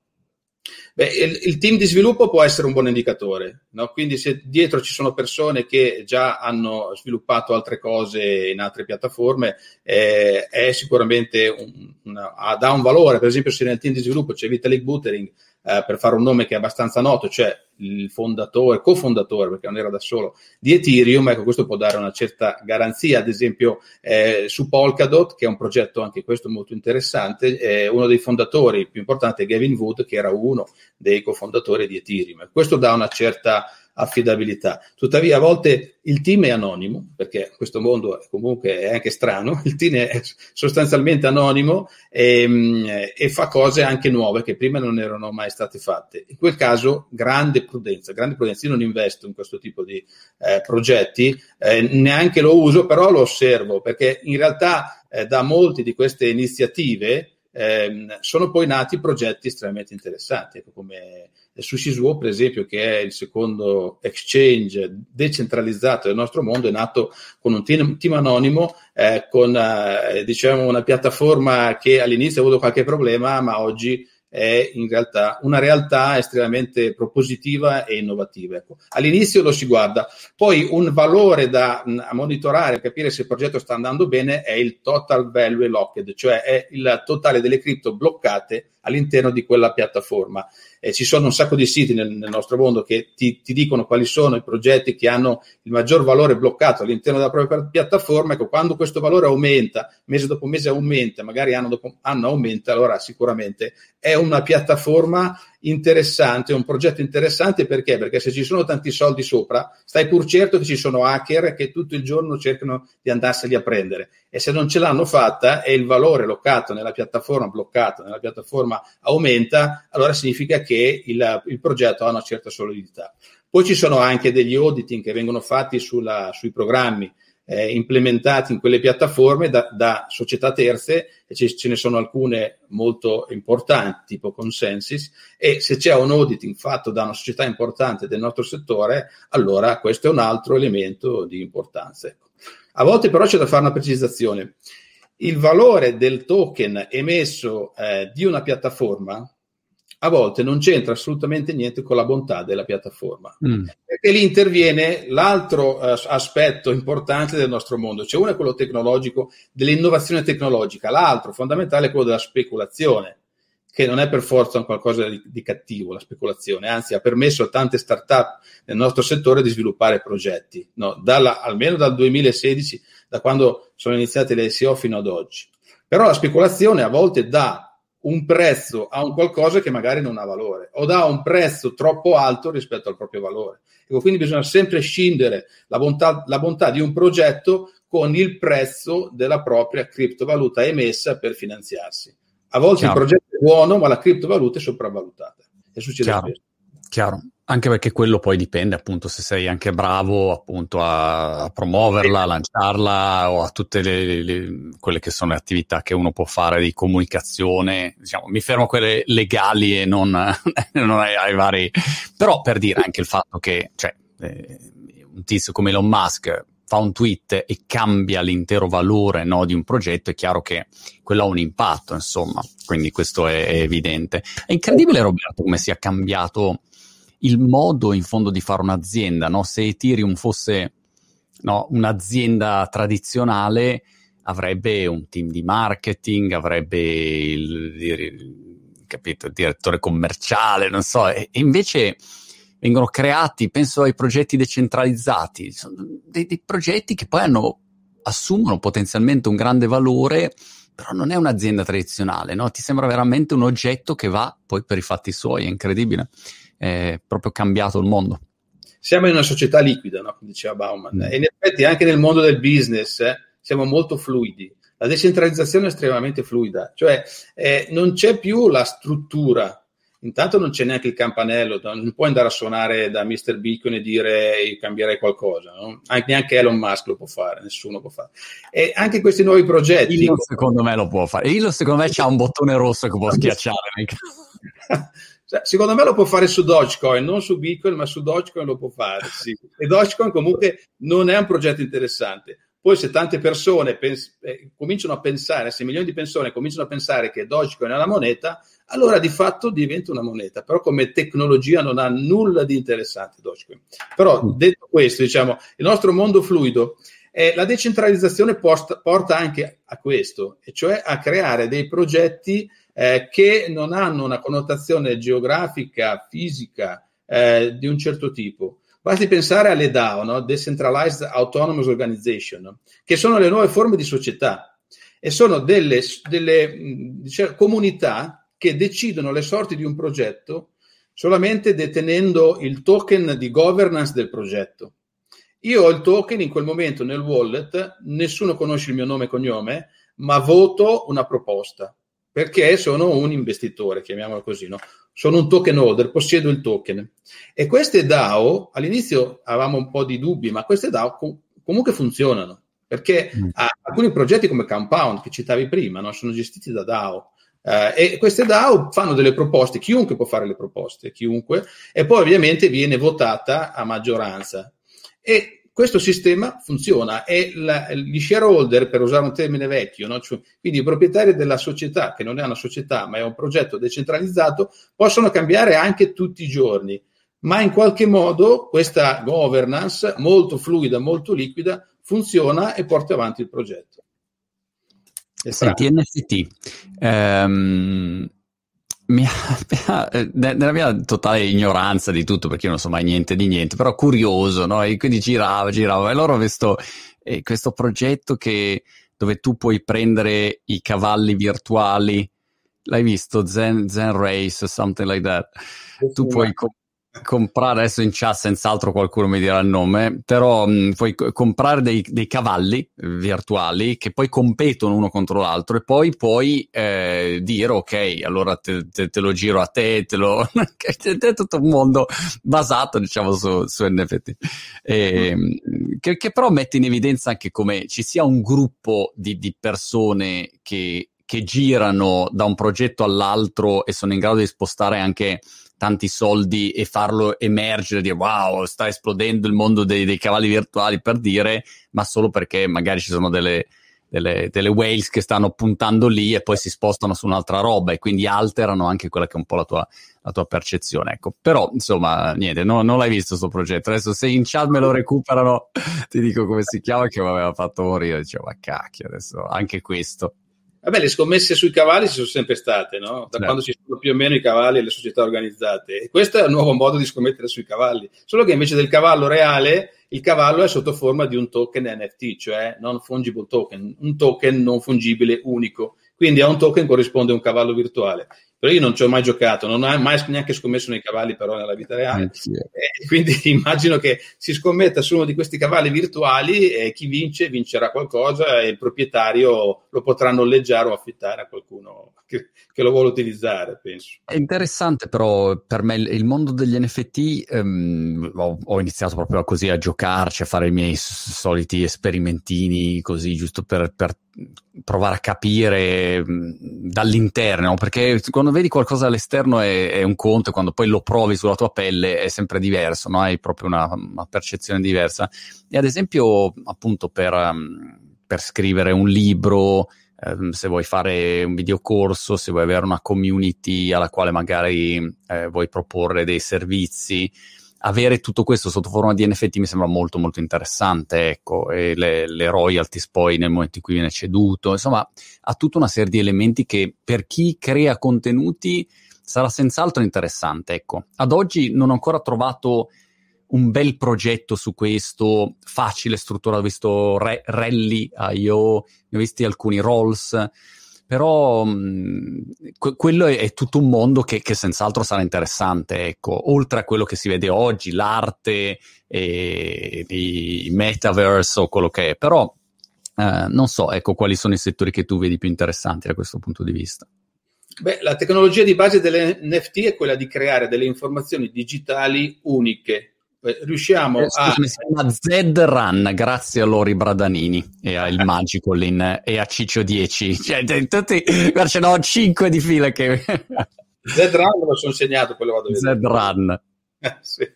Beh, il, il, team di sviluppo può essere un buon indicatore, no? quindi se dietro ci sono persone che già hanno sviluppato altre cose in altre piattaforme, eh, è sicuramente un, una, dà un valore. Per esempio, se nel team di sviluppo c'è Vitalik Buterin, eh, per fare un nome che è abbastanza noto, cioè il fondatore, cofondatore, perché non era da solo, di Ethereum, ecco, questo può dare una certa garanzia, ad esempio eh, su Polkadot, che è un progetto anche questo molto interessante, eh, uno dei fondatori più importanti è Gavin Wood, che era uno dei cofondatori di Ethereum. Questo dà una certa affidabilità. Tuttavia, a volte il team è anonimo, perché questo mondo comunque è anche strano, il team è sostanzialmente anonimo e, mm, e, fa cose anche nuove che prima non erano mai state fatte. In quel caso, grande prudenza, grande prudenza. Io non investo in questo tipo di eh, progetti, eh, neanche lo uso, però lo osservo, perché in realtà eh, da molte di queste iniziative ehm, sono poi nati progetti estremamente interessanti, ecco, come SushiSwap, per esempio, che è il secondo exchange decentralizzato del nostro mondo, è nato con un team, team anonimo, eh, con eh, diciamo una piattaforma che all'inizio ha avuto qualche problema, ma oggi è in realtà una realtà estremamente propositiva e innovativa. Ecco. All'inizio lo si guarda, poi un valore da mh, monitorare, capire se il progetto sta andando bene è il total value locked, cioè è il totale delle cripto bloccate all'interno di quella piattaforma. Eh, ci sono un sacco di siti nel, nel nostro mondo che ti, ti, dicono quali sono i progetti che hanno il maggior valore bloccato all'interno della propria piattaforma. Ecco, quando questo valore aumenta, mese dopo mese aumenta, magari anno dopo anno aumenta, allora sicuramente è una piattaforma interessante, un progetto interessante perché? Perché se ci sono tanti soldi sopra, stai pur certo che ci sono hacker che tutto il giorno cercano di andarseli a prendere e se non ce l'hanno fatta e il valore locato nella piattaforma, bloccato nella piattaforma aumenta, allora significa che il, il progetto ha una certa solidità. Poi ci sono anche degli auditing che vengono fatti sulla, sui programmi eh, implementati in quelle piattaforme da, da società terze e ce, ce, ne sono alcune molto importanti, tipo Consensus, e se c'è un auditing fatto da una società importante del nostro settore, allora questo è un altro elemento di importanza. Ecco. A volte però c'è da fare una precisazione. Il valore del token emesso eh, di una piattaforma a volte non c'entra assolutamente niente con la bontà della piattaforma. Mm. Perché lì interviene l'altro uh, aspetto importante del nostro mondo, cioè uno è quello tecnologico, dell'innovazione tecnologica, l'altro fondamentale è quello della speculazione, che non è per forza un qualcosa di, di cattivo, la speculazione, anzi ha permesso a tante start-up nel nostro settore di sviluppare progetti, no? Dalla, almeno dal 2016, da quando sono iniziate le SEO fino ad oggi. Però la speculazione a volte dà un prezzo a un qualcosa che magari non ha valore o dà un prezzo troppo alto rispetto al proprio valore. Ecco, quindi bisogna sempre scindere la bontà, la bontà di un progetto con il prezzo della propria criptovaluta emessa per finanziarsi. A volte Chiaro. il progetto è buono, ma la criptovaluta è sopravvalutata. E succede Chiaro. Chiaro. Anche perché quello poi dipende appunto se sei anche bravo appunto a, a promuoverla, a lanciarla o a tutte le, le, quelle che sono le attività che uno può fare di comunicazione. Diciamo, mi fermo a quelle legali e non, non ai, ai, vari... Però per dire anche il fatto che cioè, eh, un tizio come Elon Musk fa un tweet e cambia l'intero valore no, di un progetto, è chiaro che quello ha un impatto, insomma, quindi questo è, è evidente. È incredibile, Roberto, come sia cambiato il modo in fondo di fare un'azienda, no? Se Ethereum fosse no, un'azienda tradizionale avrebbe un team di marketing, avrebbe il, il, capito, il direttore commerciale, non so, e, e, invece vengono creati, penso ai progetti decentralizzati, dei, dei progetti che poi hanno, assumono potenzialmente un grande valore, però non è un'azienda tradizionale, no? Ti sembra veramente un oggetto che va poi per i fatti suoi, è incredibile è proprio cambiato il mondo. Siamo in una società liquida, no? come diceva Bauman, mm. e in effetti anche nel mondo del business eh, siamo molto fluidi. La decentralizzazione è estremamente fluida, cioè eh, non c'è più la struttura intanto non c'è neanche il campanello, non puoi andare a suonare da Mr. Bitcoin e dire cambierei qualcosa, no? neanche Elon Musk lo può fare, nessuno può fare. E anche questi nuovi progetti. Elon secondo me lo può fare, Elon secondo me c'ha un bottone rosso che può schiacciare. Secondo me lo può fare su Dogecoin, non su Bitcoin, ma su Dogecoin lo può fare. Sì. E Dogecoin comunque non è un progetto interessante. Poi se tante persone pens- eh, cominciano a pensare, se milioni di persone cominciano a pensare che Dogecoin è una moneta, allora di fatto diventa una moneta, però come tecnologia non ha nulla di interessante Dogecoin. Però mm. detto questo, diciamo, il nostro mondo fluido, eh, la decentralizzazione post- porta anche a questo, e cioè a creare dei progetti eh, che non hanno una connotazione geografica, fisica eh, di un certo tipo. Basti pensare alle DAO, no? Decentralized Autonomous Organization, che sono le nuove forme di società e sono delle, delle diciamo, comunità che decidono le sorti di un progetto solamente detenendo il token di governance del progetto. Io ho il token in quel momento nel wallet, nessuno conosce il mio nome e cognome, ma voto una proposta perché sono un investitore, chiamiamolo così, no? sono un token holder, possiedo il token. E queste DAO, all'inizio avevamo un po' di dubbi, ma queste DAO com- comunque funzionano, perché mm. alcuni progetti come Compound, che citavi prima, no? sono gestiti da DAO. Uh, e queste DAO fanno delle proposte, chiunque può fare le proposte, chiunque, e poi ovviamente viene votata a maggioranza. E questo sistema funziona e la, gli shareholder, per usare un termine vecchio, no? cioè, quindi i proprietari della società, che non è una società ma è un progetto decentralizzato, possono cambiare anche tutti i giorni, ma in qualche modo questa governance molto fluida, molto liquida, funziona e porta avanti il progetto. Senti, NFT. Um, mia, eh, nella mia totale ignoranza di tutto, perché io non so mai niente di niente, però curioso, no? E quindi girava, girava, e loro visto eh, questo progetto che, dove tu puoi prendere i cavalli virtuali, l'hai visto? Zen, Zen Race, something like that. Tu puoi, co- comprare adesso in chat senz'altro qualcuno mi dirà il nome però mh, puoi comprare dei, dei, cavalli virtuali che poi competono uno contro l'altro e poi puoi eh, dire ok allora te, te, te, lo giro a te te lo è tutto un mondo basato diciamo su, su NFT e, che, che, però mette in evidenza anche come ci sia un gruppo di, di persone che, che girano da un progetto all'altro e sono in grado di spostare anche tanti soldi e farlo emergere, dire wow, sta esplodendo il mondo dei, dei cavalli virtuali per dire, ma solo perché magari ci sono delle, delle, delle whales che stanno puntando lì e poi si spostano su un'altra roba e quindi alterano anche quella che è un po' la tua, la tua percezione. Ecco. Però, insomma, niente, no, non l'hai visto questo progetto. Adesso se in chat me lo recuperano, ti dico come si chiama, che mi aveva fatto morire. Dicevo, ma cacchio, adesso anche questo. Vabbè, le scommesse sui cavalli ci sono sempre state, no? Da no. quando ci sono più o meno i cavalli e le società organizzate. E questo è il nuovo modo di scommettere sui cavalli. Solo che invece del cavallo reale, il cavallo è sotto forma di un token NFT, cioè non fungible token, un token non fungibile unico. Quindi a un token corrisponde un cavallo virtuale. Però io non ci ho mai giocato, non ho mai neanche scommesso nei cavalli però nella vita reale. Eh, quindi immagino che si scommetta su uno di questi cavalli virtuali e chi vince vincerà qualcosa e il proprietario lo potrà noleggiare o affittare a qualcuno che, che lo vuole utilizzare, penso. È interessante però per me il mondo degli NFT, ehm, ho, ho, iniziato proprio così a giocarci, a fare i miei soliti esperimentini così giusto per, per provare a capire dall'interno, perché quando vedi qualcosa all'esterno è, è, un conto, quando poi lo provi sulla tua pelle è sempre diverso, no? hai proprio una, una percezione diversa. E ad esempio, appunto, per, per scrivere un libro, ehm, se vuoi fare un videocorso, se vuoi avere una community alla quale magari eh, vuoi proporre dei servizi, avere tutto questo sotto forma di NFT mi sembra molto molto interessante, ecco, e le, le, royalties poi nel momento in cui viene ceduto, insomma, ha tutta una serie di elementi che per chi crea contenuti sarà senz'altro interessante, ecco. Ad oggi non ho ancora trovato un bel progetto su questo, facile, strutturato, ho visto re, rally, io ne ho visti alcuni rolls, però mh, mm, que- quello è, è, tutto un mondo che, che, senz'altro sarà interessante, ecco, oltre a quello che si vede oggi, l'arte, e, i metaverse o quello che è, però eh, non so, ecco, quali sono i settori che tu vedi più interessanti da questo punto di vista. Beh, la tecnologia di base delle NFT è quella di creare delle informazioni digitali uniche, riusciamo eh, a... Si chiama Z-Run, grazie a Lori Bradanini e al Magicolin e a Ciccio 10. Cioè, tutti, ce n'ho 5 di fila che... Z-Run me lo sono segnato, poi lo vado a vedere. Z-Run. Eh, sì.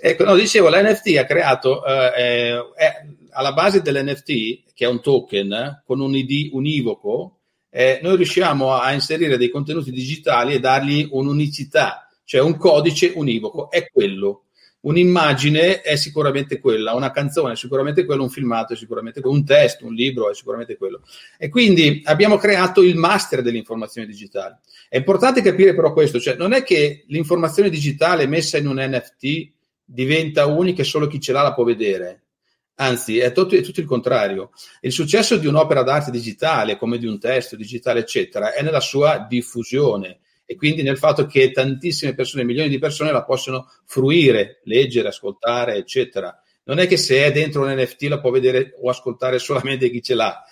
Ecco, no, dicevo, l'NFT ha creato, eh, eh, alla base dell'NFT, che è un token con un ID univoco, eh, noi riusciamo a inserire dei contenuti digitali e dargli un'unicità, cioè un codice univoco, è quello un'immagine è sicuramente quella, una canzone è sicuramente quello, un filmato è sicuramente quello, un testo, un libro è sicuramente quello. E quindi abbiamo creato il master dell'informazione digitale. È importante capire però questo, cioè non è che l'informazione digitale messa in un NFT diventa unica e solo chi ce l'ha la può vedere. Anzi, è tutto, è tutto, il contrario. Il successo di un'opera d'arte digitale, come di un testo digitale, eccetera, è nella sua diffusione e quindi nel fatto che tantissime persone, milioni di persone la possono fruire, leggere, ascoltare, eccetera. Non è che se è dentro un NFT la può vedere o ascoltare solamente chi ce l'ha.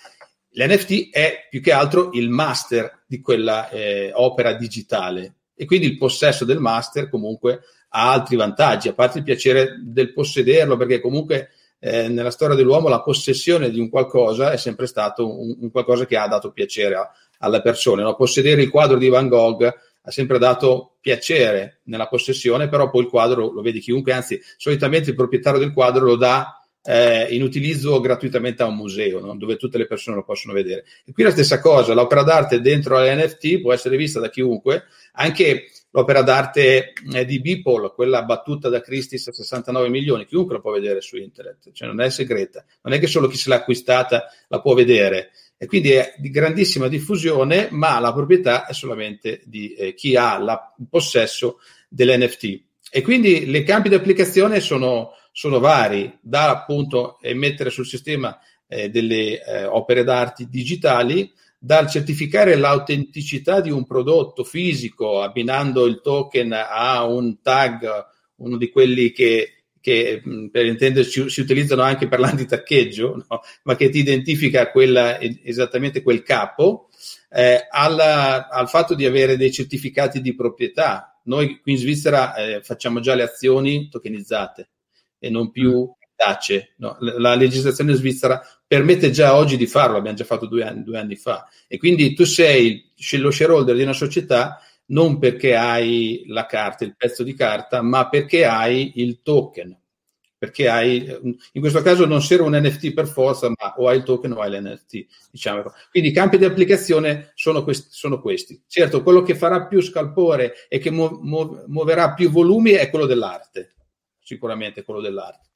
L'NFT è più che altro il master di quella eh, opera digitale e quindi il possesso del master comunque ha altri vantaggi, a parte il piacere del possederlo, perché comunque eh, nella storia dell'uomo la possessione di un qualcosa è sempre stato un, un qualcosa che ha dato piacere a, alle persone. No? Possedere il quadro di Van Gogh ha sempre dato piacere nella possessione, però poi il quadro lo vede chiunque, anzi solitamente il proprietario del quadro lo dà eh, in utilizzo gratuitamente a un museo, no? dove tutte le persone lo possono vedere. E qui la stessa cosa, l'opera d'arte dentro l'NFT può essere vista da chiunque, anche l'opera d'arte eh, di Beeple, quella battuta da Christie's a 69 milioni, chiunque la può vedere su internet, cioè non è segreta, non è che solo chi se l'ha acquistata la può vedere e quindi è di grandissima diffusione, ma la proprietà è solamente di eh, chi ha la, il possesso dell'NFT. E quindi le campi di applicazione sono, sono vari, da appunto emettere sul sistema eh, delle eh, opere d'arte digitali, dal certificare l'autenticità di un prodotto fisico abbinando il token a un tag, uno di quelli che che per intenderci si utilizzano anche per l'antitaccheggio, no? ma che ti identifica quella, esattamente quel capo, eh, alla, al fatto di avere dei certificati di proprietà. Noi qui in Svizzera eh, facciamo già le azioni tokenizzate e non più DACE. No? La legislazione svizzera permette già oggi di farlo, abbiamo già fatto due anni, due anni fa. E quindi tu sei lo shareholder di una società non perché hai la carta, il pezzo di carta, ma perché hai il token. Perché hai, in questo caso non serve un NFT per forza, ma o hai il token o hai l'NFT. Diciamo. Quindi i campi di applicazione sono questi, sono questi. Certo, quello che farà più scalpore e che mu- mu- muoverà più volumi è quello dell'arte, sicuramente quello dell'arte.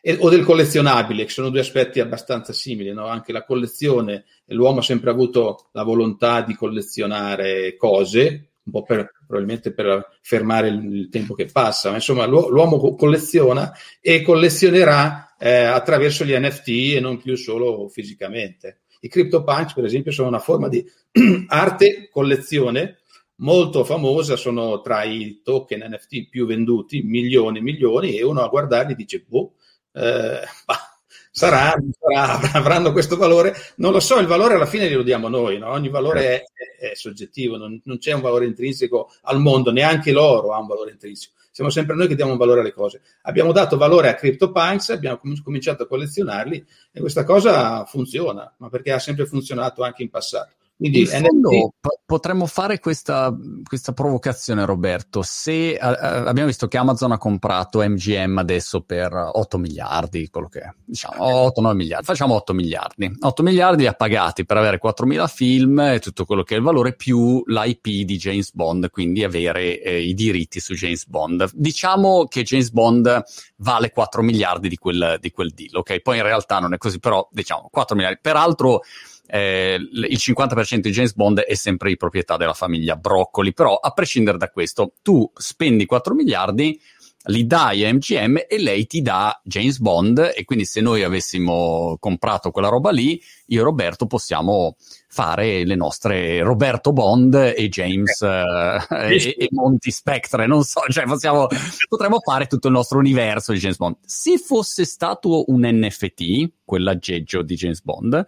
E, o del collezionabile, che sono due aspetti abbastanza simili. No? Anche la collezione, l'uomo ha sempre avuto la volontà di collezionare cose, un po' per, probabilmente per fermare il, il, tempo che passa, ma insomma l'uomo colleziona e collezionerà eh, attraverso gli NFT e non più solo fisicamente. I CryptoPunks, per esempio, sono una forma di arte collezione molto famosa, sono tra i token NFT più venduti, milioni e milioni, e uno a guardarli dice, boh, eh, sarà, sarà, avranno questo valore. Non lo so, il valore alla fine lo diamo noi, no? ogni valore è, è, è soggettivo, non, non, c'è un valore intrinseco al mondo, neanche l'oro ha un valore intrinseco. Siamo sempre noi che diamo un valore alle cose. Abbiamo dato valore a CryptoPunks, abbiamo cominciato a collezionarli e questa cosa funziona, ma perché ha sempre funzionato anche in passato. Quindi in fondo NFT... potremmo fare questa, questa, provocazione, Roberto. Se uh, abbiamo visto che Amazon ha comprato MGM adesso per 8 miliardi, quello che è, diciamo 8-9 miliardi, facciamo 8 miliardi. 8 miliardi li ha pagati per avere 4.000 film e tutto quello che è il valore più l'IP di James Bond, quindi avere eh, i diritti su James Bond. Diciamo che James Bond vale 4 miliardi di quel, di quel deal, ok? Poi in realtà non è così, però diciamo 4 miliardi. Peraltro eh, il 50% di James Bond è sempre di proprietà della famiglia Broccoli, però a prescindere da questo, tu spendi 4 miliardi, li dai a MGM e lei ti dà James Bond e quindi se noi avessimo comprato quella roba lì, io e Roberto possiamo fare le nostre Roberto Bond e James eh, e, e, Monty Spectre, non so, cioè possiamo, potremmo fare tutto il nostro universo di James Bond. Se fosse stato un NFT, quell'aggeggio di James Bond,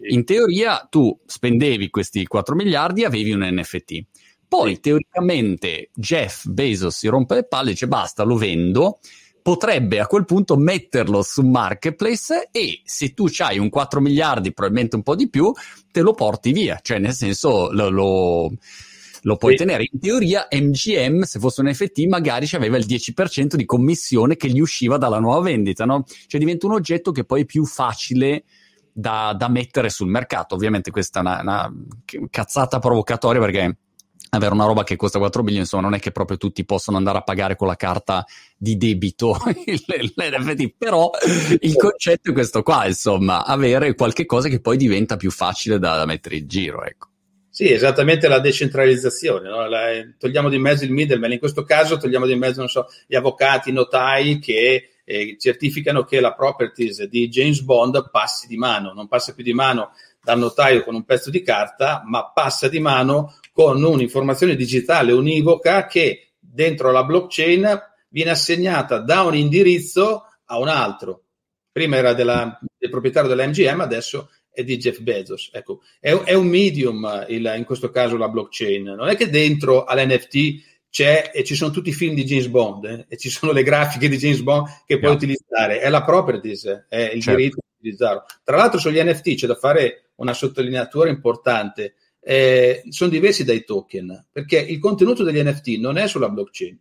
in teoria tu spendevi questi 4 miliardi e avevi un NFT. Poi teoricamente Jeff Bezos si rompe le palle e dice basta, lo vendo. Potrebbe a quel punto metterlo su marketplace e se tu hai un 4 miliardi, probabilmente un po' di più, te lo porti via. Cioè, nel senso, lo, lo lo puoi sì. tenere. In teoria MGM, se fosse un NFT, magari aveva il 10% di commissione che gli usciva dalla nuova vendita, no? Cioè diventa un oggetto che poi è più facile da, da mettere sul mercato. Ovviamente questa è una, una cazzata provocatoria perché avere una roba che costa 4 milioni, insomma, non è che proprio tutti possono andare a pagare con la carta di debito l'NFT, però il concetto è questo qua, insomma, avere qualche cosa che poi diventa più facile da, da mettere in giro, ecco. Sì, esattamente la decentralizzazione, no? la, togliamo di mezzo il middleman, in questo caso togliamo di mezzo, so, gli avvocati, i notai che eh, certificano che la properties di James Bond passi di mano, non passa più di mano dal notaio con un pezzo di carta, ma passa di mano con un'informazione digitale univoca che dentro la blockchain viene assegnata da un indirizzo a un altro. Prima era della, del proprietario della MGM, adesso è di Jeff Bezos. Ecco, è, è un medium il, in questo caso la blockchain. Non è che dentro all'NFT c'è e ci sono tutti i film di James Bond eh, e ci sono le grafiche di James Bond che puoi yeah. utilizzare, è la properties, è il certo. diritto di utilizzarlo. Tra l'altro sugli NFT c'è da fare una sottolineatura importante, eh, sono diversi dai token, perché il contenuto degli NFT non è sulla blockchain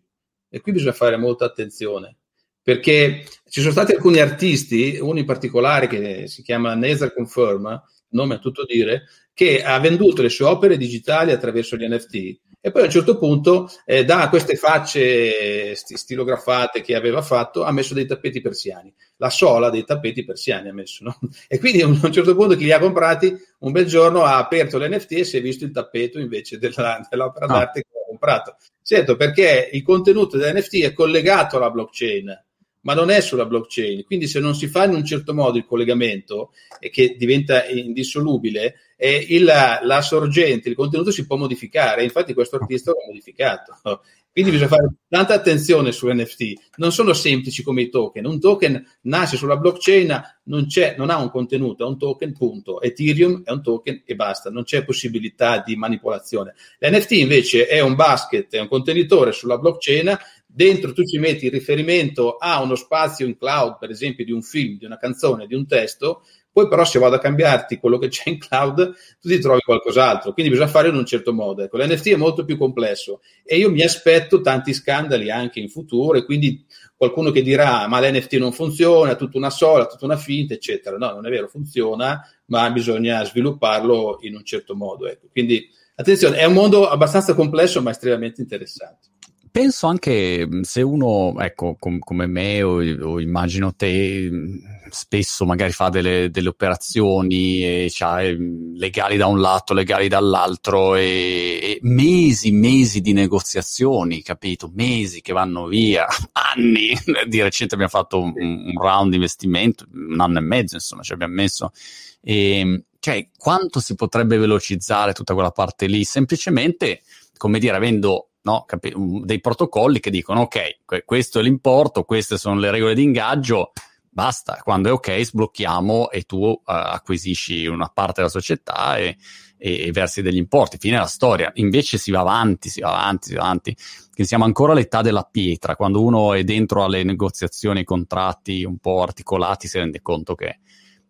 e qui bisogna fare molta attenzione, perché ci sono stati alcuni artisti, uno in particolare che si chiama Nether Confirm, nome a tutto dire, che ha venduto le sue opere digitali attraverso gli NFT e poi a un certo punto, eh, da queste facce stilografate che aveva fatto, ha messo dei tappeti persiani. La sola dei tappeti persiani ha messo. No? E quindi a un certo punto chi li ha comprati, un bel giorno ha aperto l'NFT e si è visto il tappeto invece della, dell'opera ah. d'arte che ha comprato. Certo, perché il contenuto dell'NFT è collegato alla blockchain ma non è sulla blockchain. Quindi se non si fa in un certo modo il collegamento, e che diventa indissolubile, eh, il, la sorgente, il contenuto si può modificare. Infatti questo artista l'ha modificato. Quindi bisogna fare tanta attenzione su NFT. Non sono semplici come i token. Un token nasce sulla blockchain, non, non ha un contenuto, è un token, punto. Ethereum è un token e basta, non c'è possibilità di manipolazione. L'NFT invece è un basket, è un contenitore sulla blockchain dentro tu ci metti il riferimento a uno spazio in cloud, per esempio di un film, di una canzone, di un testo, poi però se vado a cambiarti quello che c'è in cloud, tu ti trovi qualcos'altro, quindi bisogna fare in un certo modo. Ecco, l'NFT è molto più complesso e io mi aspetto tanti scandali anche in futuro e quindi qualcuno che dirà ma l'NFT non funziona, è tutta una sola, tutta una finta, eccetera. No, non è vero, funziona, ma bisogna svilupparlo in un certo modo. Ecco. Quindi attenzione, è un mondo abbastanza complesso ma estremamente interessante penso anche se uno, ecco, com- come me o, o, immagino te, spesso magari fa delle, delle operazioni e legali da un lato, legali dall'altro e, e, mesi, mesi di negoziazioni, capito? Mesi che vanno via, anni. Di recente abbiamo fatto un, un round di investimento, un anno e mezzo, insomma, ci abbiamo messo. E, cioè, quanto si potrebbe velocizzare tutta quella parte lì? Semplicemente, come dire, avendo no, capi- dei protocolli che dicono, ok, questo è l'importo, queste sono le regole di ingaggio, basta, quando è ok sblocchiamo e tu uh, acquisisci una parte della società e, e, e, versi degli importi, fine la storia. Invece si va avanti, si va avanti, si va avanti, che siamo ancora all'età della pietra, quando uno è dentro alle negoziazioni, ai contratti un po' articolati si rende conto che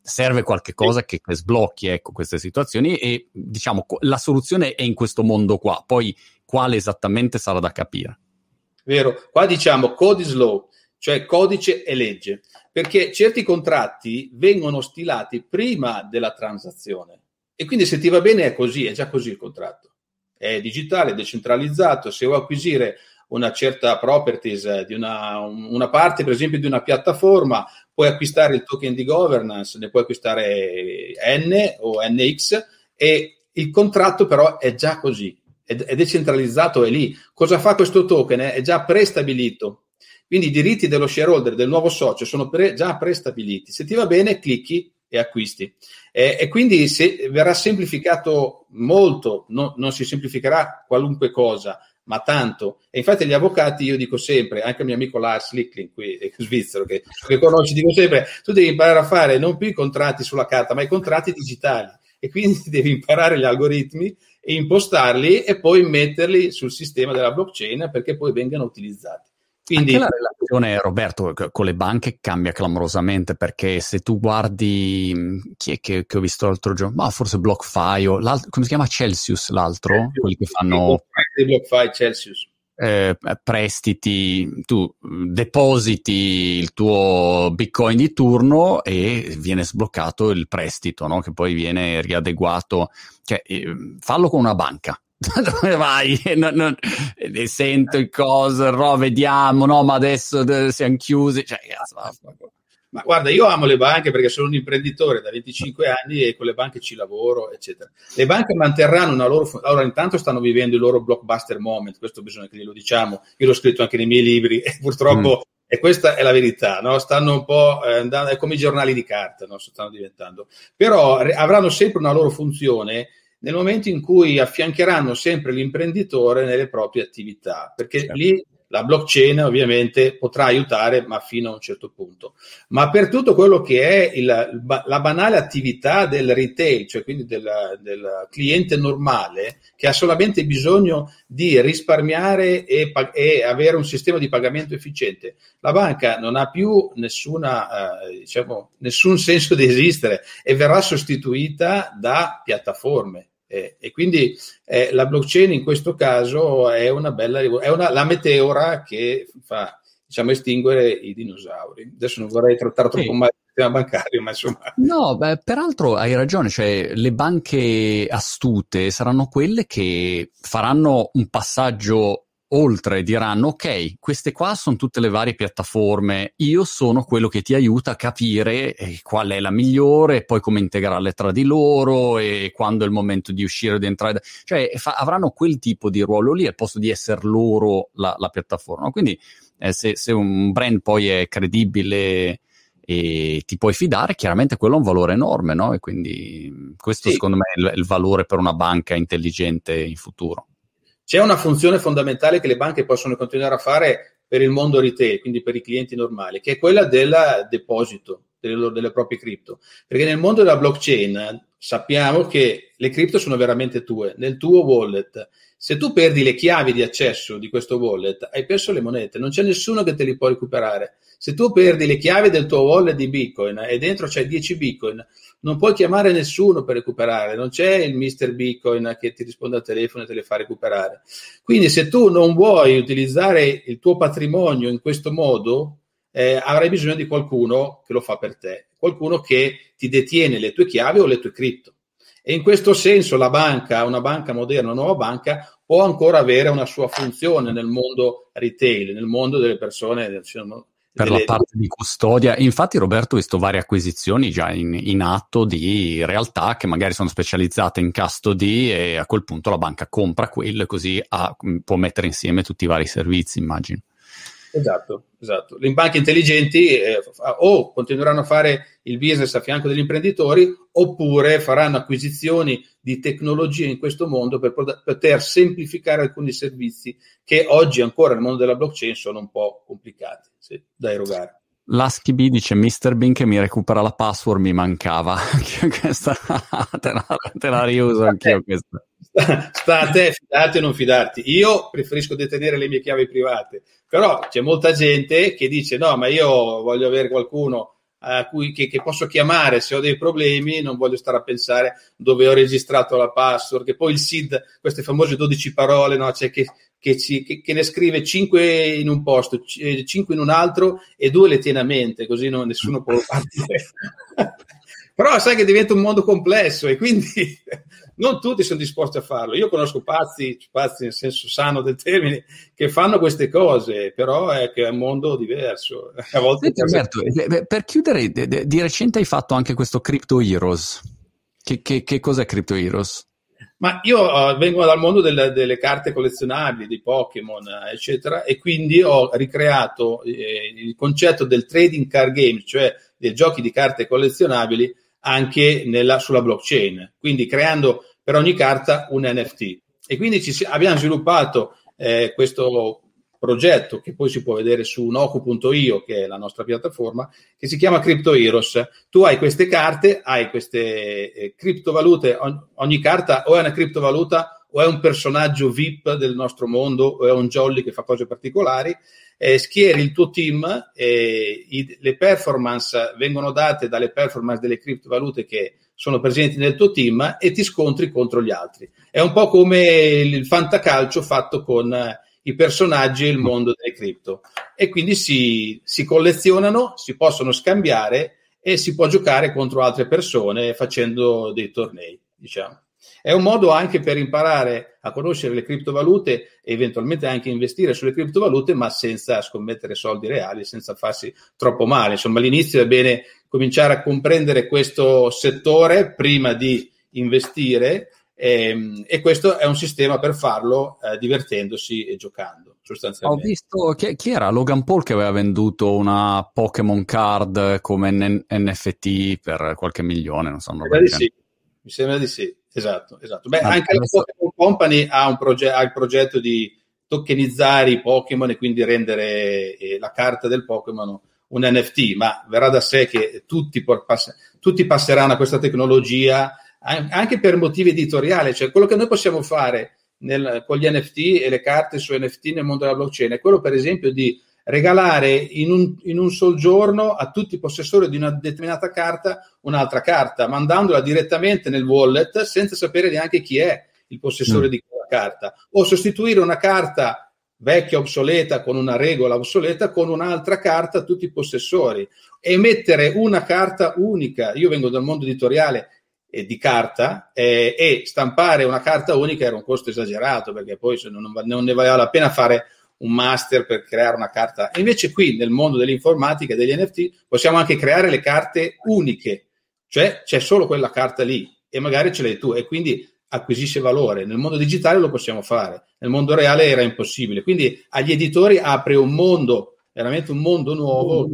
serve qualche cosa che, che sblocchi ecco, queste situazioni e diciamo la soluzione è in questo mondo qua, poi quale esattamente sarà da capire. Vero, qua diciamo code is law, cioè codice e legge, perché certi contratti vengono stilati prima della transazione e quindi se ti va bene è così, è già così il contratto. È digitale, decentralizzato, se vuoi acquisire una certa properties di una, una, parte, per esempio, di una piattaforma, puoi acquistare il token di governance, ne puoi acquistare N o NX e il contratto però è già così, è, è decentralizzato, è lì. Cosa fa questo token? È già prestabilito. Quindi i diritti dello shareholder, del nuovo socio, sono pre, già prestabiliti. Se ti va bene, clicchi e acquisti. Eh, e quindi se, verrà semplificato molto, no, non si semplificherà qualunque cosa, ma tanto. E infatti gli avvocati, io dico sempre, anche il mio amico Lars Lickling, qui svizzero, che, che conosci, dico sempre, tu devi imparare a fare non più i contratti sulla carta, ma i contratti digitali. E quindi devi imparare gli algoritmi e impostarli e poi metterli sul sistema della blockchain perché poi vengano utilizzati. Quindi Anche la relazione, Roberto, con le banche cambia clamorosamente perché se tu guardi chi è che, che ho visto l'altro giorno, ma forse BlockFi o come si chiama Celsius l'altro, Celsius, quelli che fanno BlockFi Celsius. Eh, prestiti, tu depositi il tuo bitcoin di turno e viene sbloccato il prestito, no? che poi viene riadeguato. Cioè, eh, fallo con una banca, dove vai? Non, non, ne sento il coso, no, vediamo, no, ma adesso siamo chiusi. Cioè, ma guarda, io amo le banche perché sono un imprenditore da 25 anni e con le banche ci lavoro, eccetera. Le banche manterranno una loro. Allora, intanto stanno vivendo il loro blockbuster moment, questo bisogna che glielo diciamo. Io l'ho scritto anche nei miei libri e purtroppo. Mm. E questa è la verità, no? stanno un po' eh, andando, è come i giornali di carta, no? stanno diventando. Però avranno sempre una loro funzione nel momento in cui affiancheranno sempre l'imprenditore nelle proprie attività, perché certo. lì la blockchain ovviamente potrà aiutare, ma fino a un certo punto. Ma per tutto quello che è il, la banale attività del retail, cioè quindi del, del, cliente normale, che ha solamente bisogno di risparmiare e, e, avere un sistema di pagamento efficiente, la banca non ha più nessuna, eh, diciamo, nessun senso di esistere e verrà sostituita da piattaforme eh, e quindi eh, la blockchain in questo caso è una bella è una, la meteora che fa diciamo estinguere i dinosauri. Adesso non vorrei trattare troppo sì. male il sistema bancario, ma insomma. No, beh, peraltro hai ragione, cioè le banche astute saranno quelle che faranno un passaggio oltre diranno ok, queste qua sono tutte le varie piattaforme, io sono quello che ti aiuta a capire eh, qual è la migliore, poi come integrarle tra di loro e quando è il momento di uscire o di entrare, cioè fa, avranno quel tipo di ruolo lì al posto di essere loro la, la piattaforma. Quindi eh, se, se, un brand poi è credibile e ti puoi fidare, chiaramente quello ha un valore enorme, no? E quindi questo sì. secondo me è il, il valore per una banca intelligente in futuro. C'è una funzione fondamentale che le banche possono continuare a fare per il mondo retail, quindi per i clienti normali, che è quella del deposito delle, delle proprie cripto. Perché nel mondo della blockchain sappiamo che le cripto sono veramente tue, nel tuo wallet. Se tu perdi le chiavi di accesso di questo wallet, hai perso le monete, non c'è nessuno che te li può recuperare. Se tu perdi le chiavi del tuo wallet di Bitcoin e dentro c'è 10 Bitcoin, non puoi chiamare nessuno per recuperare, non c'è il mister Bitcoin che ti risponde al telefono e te le fa recuperare. Quindi se tu non vuoi utilizzare il tuo patrimonio in questo modo, eh, avrai bisogno di qualcuno che lo fa per te, qualcuno che ti detiene le tue chiavi o le tue cripto. E in questo senso la banca, una banca moderna, una nuova banca, può ancora avere una sua funzione nel mondo retail, nel mondo delle persone, diciamo, per delle... la parte di custodia. Infatti, Roberto, ho visto varie acquisizioni già in, in, atto di realtà che magari sono specializzate in custody e a quel punto la banca compra quello e così ha, può mettere insieme tutti i vari servizi, immagino. Esatto, esatto. Le banche intelligenti eh, o continueranno a fare il business a fianco degli imprenditori oppure faranno acquisizioni di tecnologie in questo mondo per poter semplificare alcuni servizi che oggi ancora nel mondo della blockchain sono un po' complicati sì, da erogare. L'Asky B dice Mr. Bean che mi recupera la password, mi mancava. questa, te, la, te la riuso anch'io questa. Sta a te fidarti o non fidarti. Io preferisco detenere le mie chiavi private, però c'è molta gente che dice no, ma io voglio avere qualcuno a cui, che, che, posso chiamare se ho dei problemi, non voglio stare a pensare dove ho registrato la password, che poi il SID, queste famose 12 parole, no? cioè che che, ci, che, che, ne scrive 5 in un posto, 5 eh, in un altro e due le tiene a mente, così non, nessuno può partire. Però sai che diventa un mondo complesso e quindi non tutti sono disposti a farlo. Io conosco pazzi, pazzi nel senso sano del termine, che fanno queste cose, però è che è un mondo diverso. A volte Senti, eh, per chiudere, di recente hai fatto anche questo Crypto Heroes. Che, che, che cos'è Crypto Heroes? Ma io uh, vengo dal mondo delle, delle, carte collezionabili, di Pokémon, eccetera, e quindi ho ricreato eh, il concetto del trading card game, cioè dei giochi di carte collezionabili, anche nella, sulla blockchain, quindi creando per ogni carta un NFT. E quindi ci, abbiamo sviluppato eh, questo progetto che poi si può vedere su noku.io, che è la nostra piattaforma, che si chiama Crypto Heroes. Tu hai queste carte, hai queste eh, criptovalute, ogni, ogni carta o è una criptovaluta o è un personaggio VIP del nostro mondo o è un jolly che fa cose particolari. Eh, schieri il tuo team, eh, i, le performance vengono date dalle performance delle criptovalute che sono presenti nel tuo team e ti scontri contro gli altri. È un po' come il fantacalcio fatto con i personaggi e il mondo delle cripto. E quindi si, si collezionano, si possono scambiare e si può giocare contro altre persone facendo dei tornei, diciamo. È un modo anche per imparare a conoscere le criptovalute e eventualmente anche investire sulle criptovalute, ma senza scommettere soldi reali, senza farsi troppo male. Insomma, all'inizio è bene cominciare a comprendere questo settore prima di investire e, ehm, e, questo è un sistema per farlo eh, divertendosi e giocando sostanzialmente. Ho visto chi, chi, era Logan Paul che aveva venduto una Pokémon card come N- NFT per qualche milione, non so. Mi sembra di sì, mi sembra di sì, esatto. esatto. Beh, ah, anche la Pokémon Company ha, un proge- ha, il progetto di tokenizzare i Pokémon e quindi rendere eh, la carta del Pokémon un NFT, ma verrà da sé che tutti, pass- tutti passeranno a questa tecnologia anche per motivi editoriali, cioè quello che noi possiamo fare nel, con gli NFT e le carte su NFT nel mondo della blockchain è quello per esempio di regalare in un, in un sol giorno a tutti i possessori di una determinata carta un'altra carta, mandandola direttamente nel wallet senza sapere neanche chi è il possessore mm. di quella carta, o sostituire una carta vecchia obsoleta con una regola obsoleta con un'altra carta a tutti i possessori e mettere una carta unica. Io vengo dal mondo editoriale di carta eh, e stampare una carta unica era un costo esagerato perché poi non, non, ne valeva la pena fare un master per creare una carta. E invece qui nel mondo dell'informatica e degli NFT possiamo anche creare le carte uniche, cioè c'è solo quella carta lì e magari ce l'hai tu e quindi acquisisce valore. Nel mondo digitale lo possiamo fare, nel mondo reale era impossibile. Quindi agli editori apre un mondo, veramente un mondo nuovo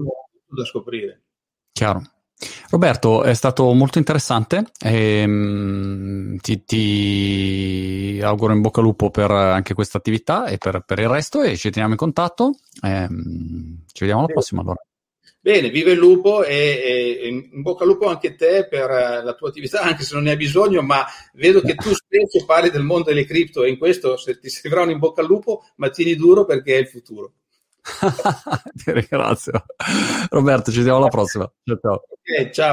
da scoprire. Chiaro. Roberto, è stato molto interessante. E, um, ti, ti, auguro in bocca al lupo per anche questa attività e per, per il resto e ci teniamo in contatto. E, um, ci vediamo alla prossima allora. Bene, vive il lupo e, e, in bocca al lupo anche te per la tua attività, anche se non ne hai bisogno, ma vedo che tu spesso parli del mondo delle cripto e in questo se ti servirà un in bocca al lupo, ma tieni duro perché è il futuro. Ti ringrazio. Roberto, ci vediamo alla prossima. Ciao, ciao. Okay, ciao.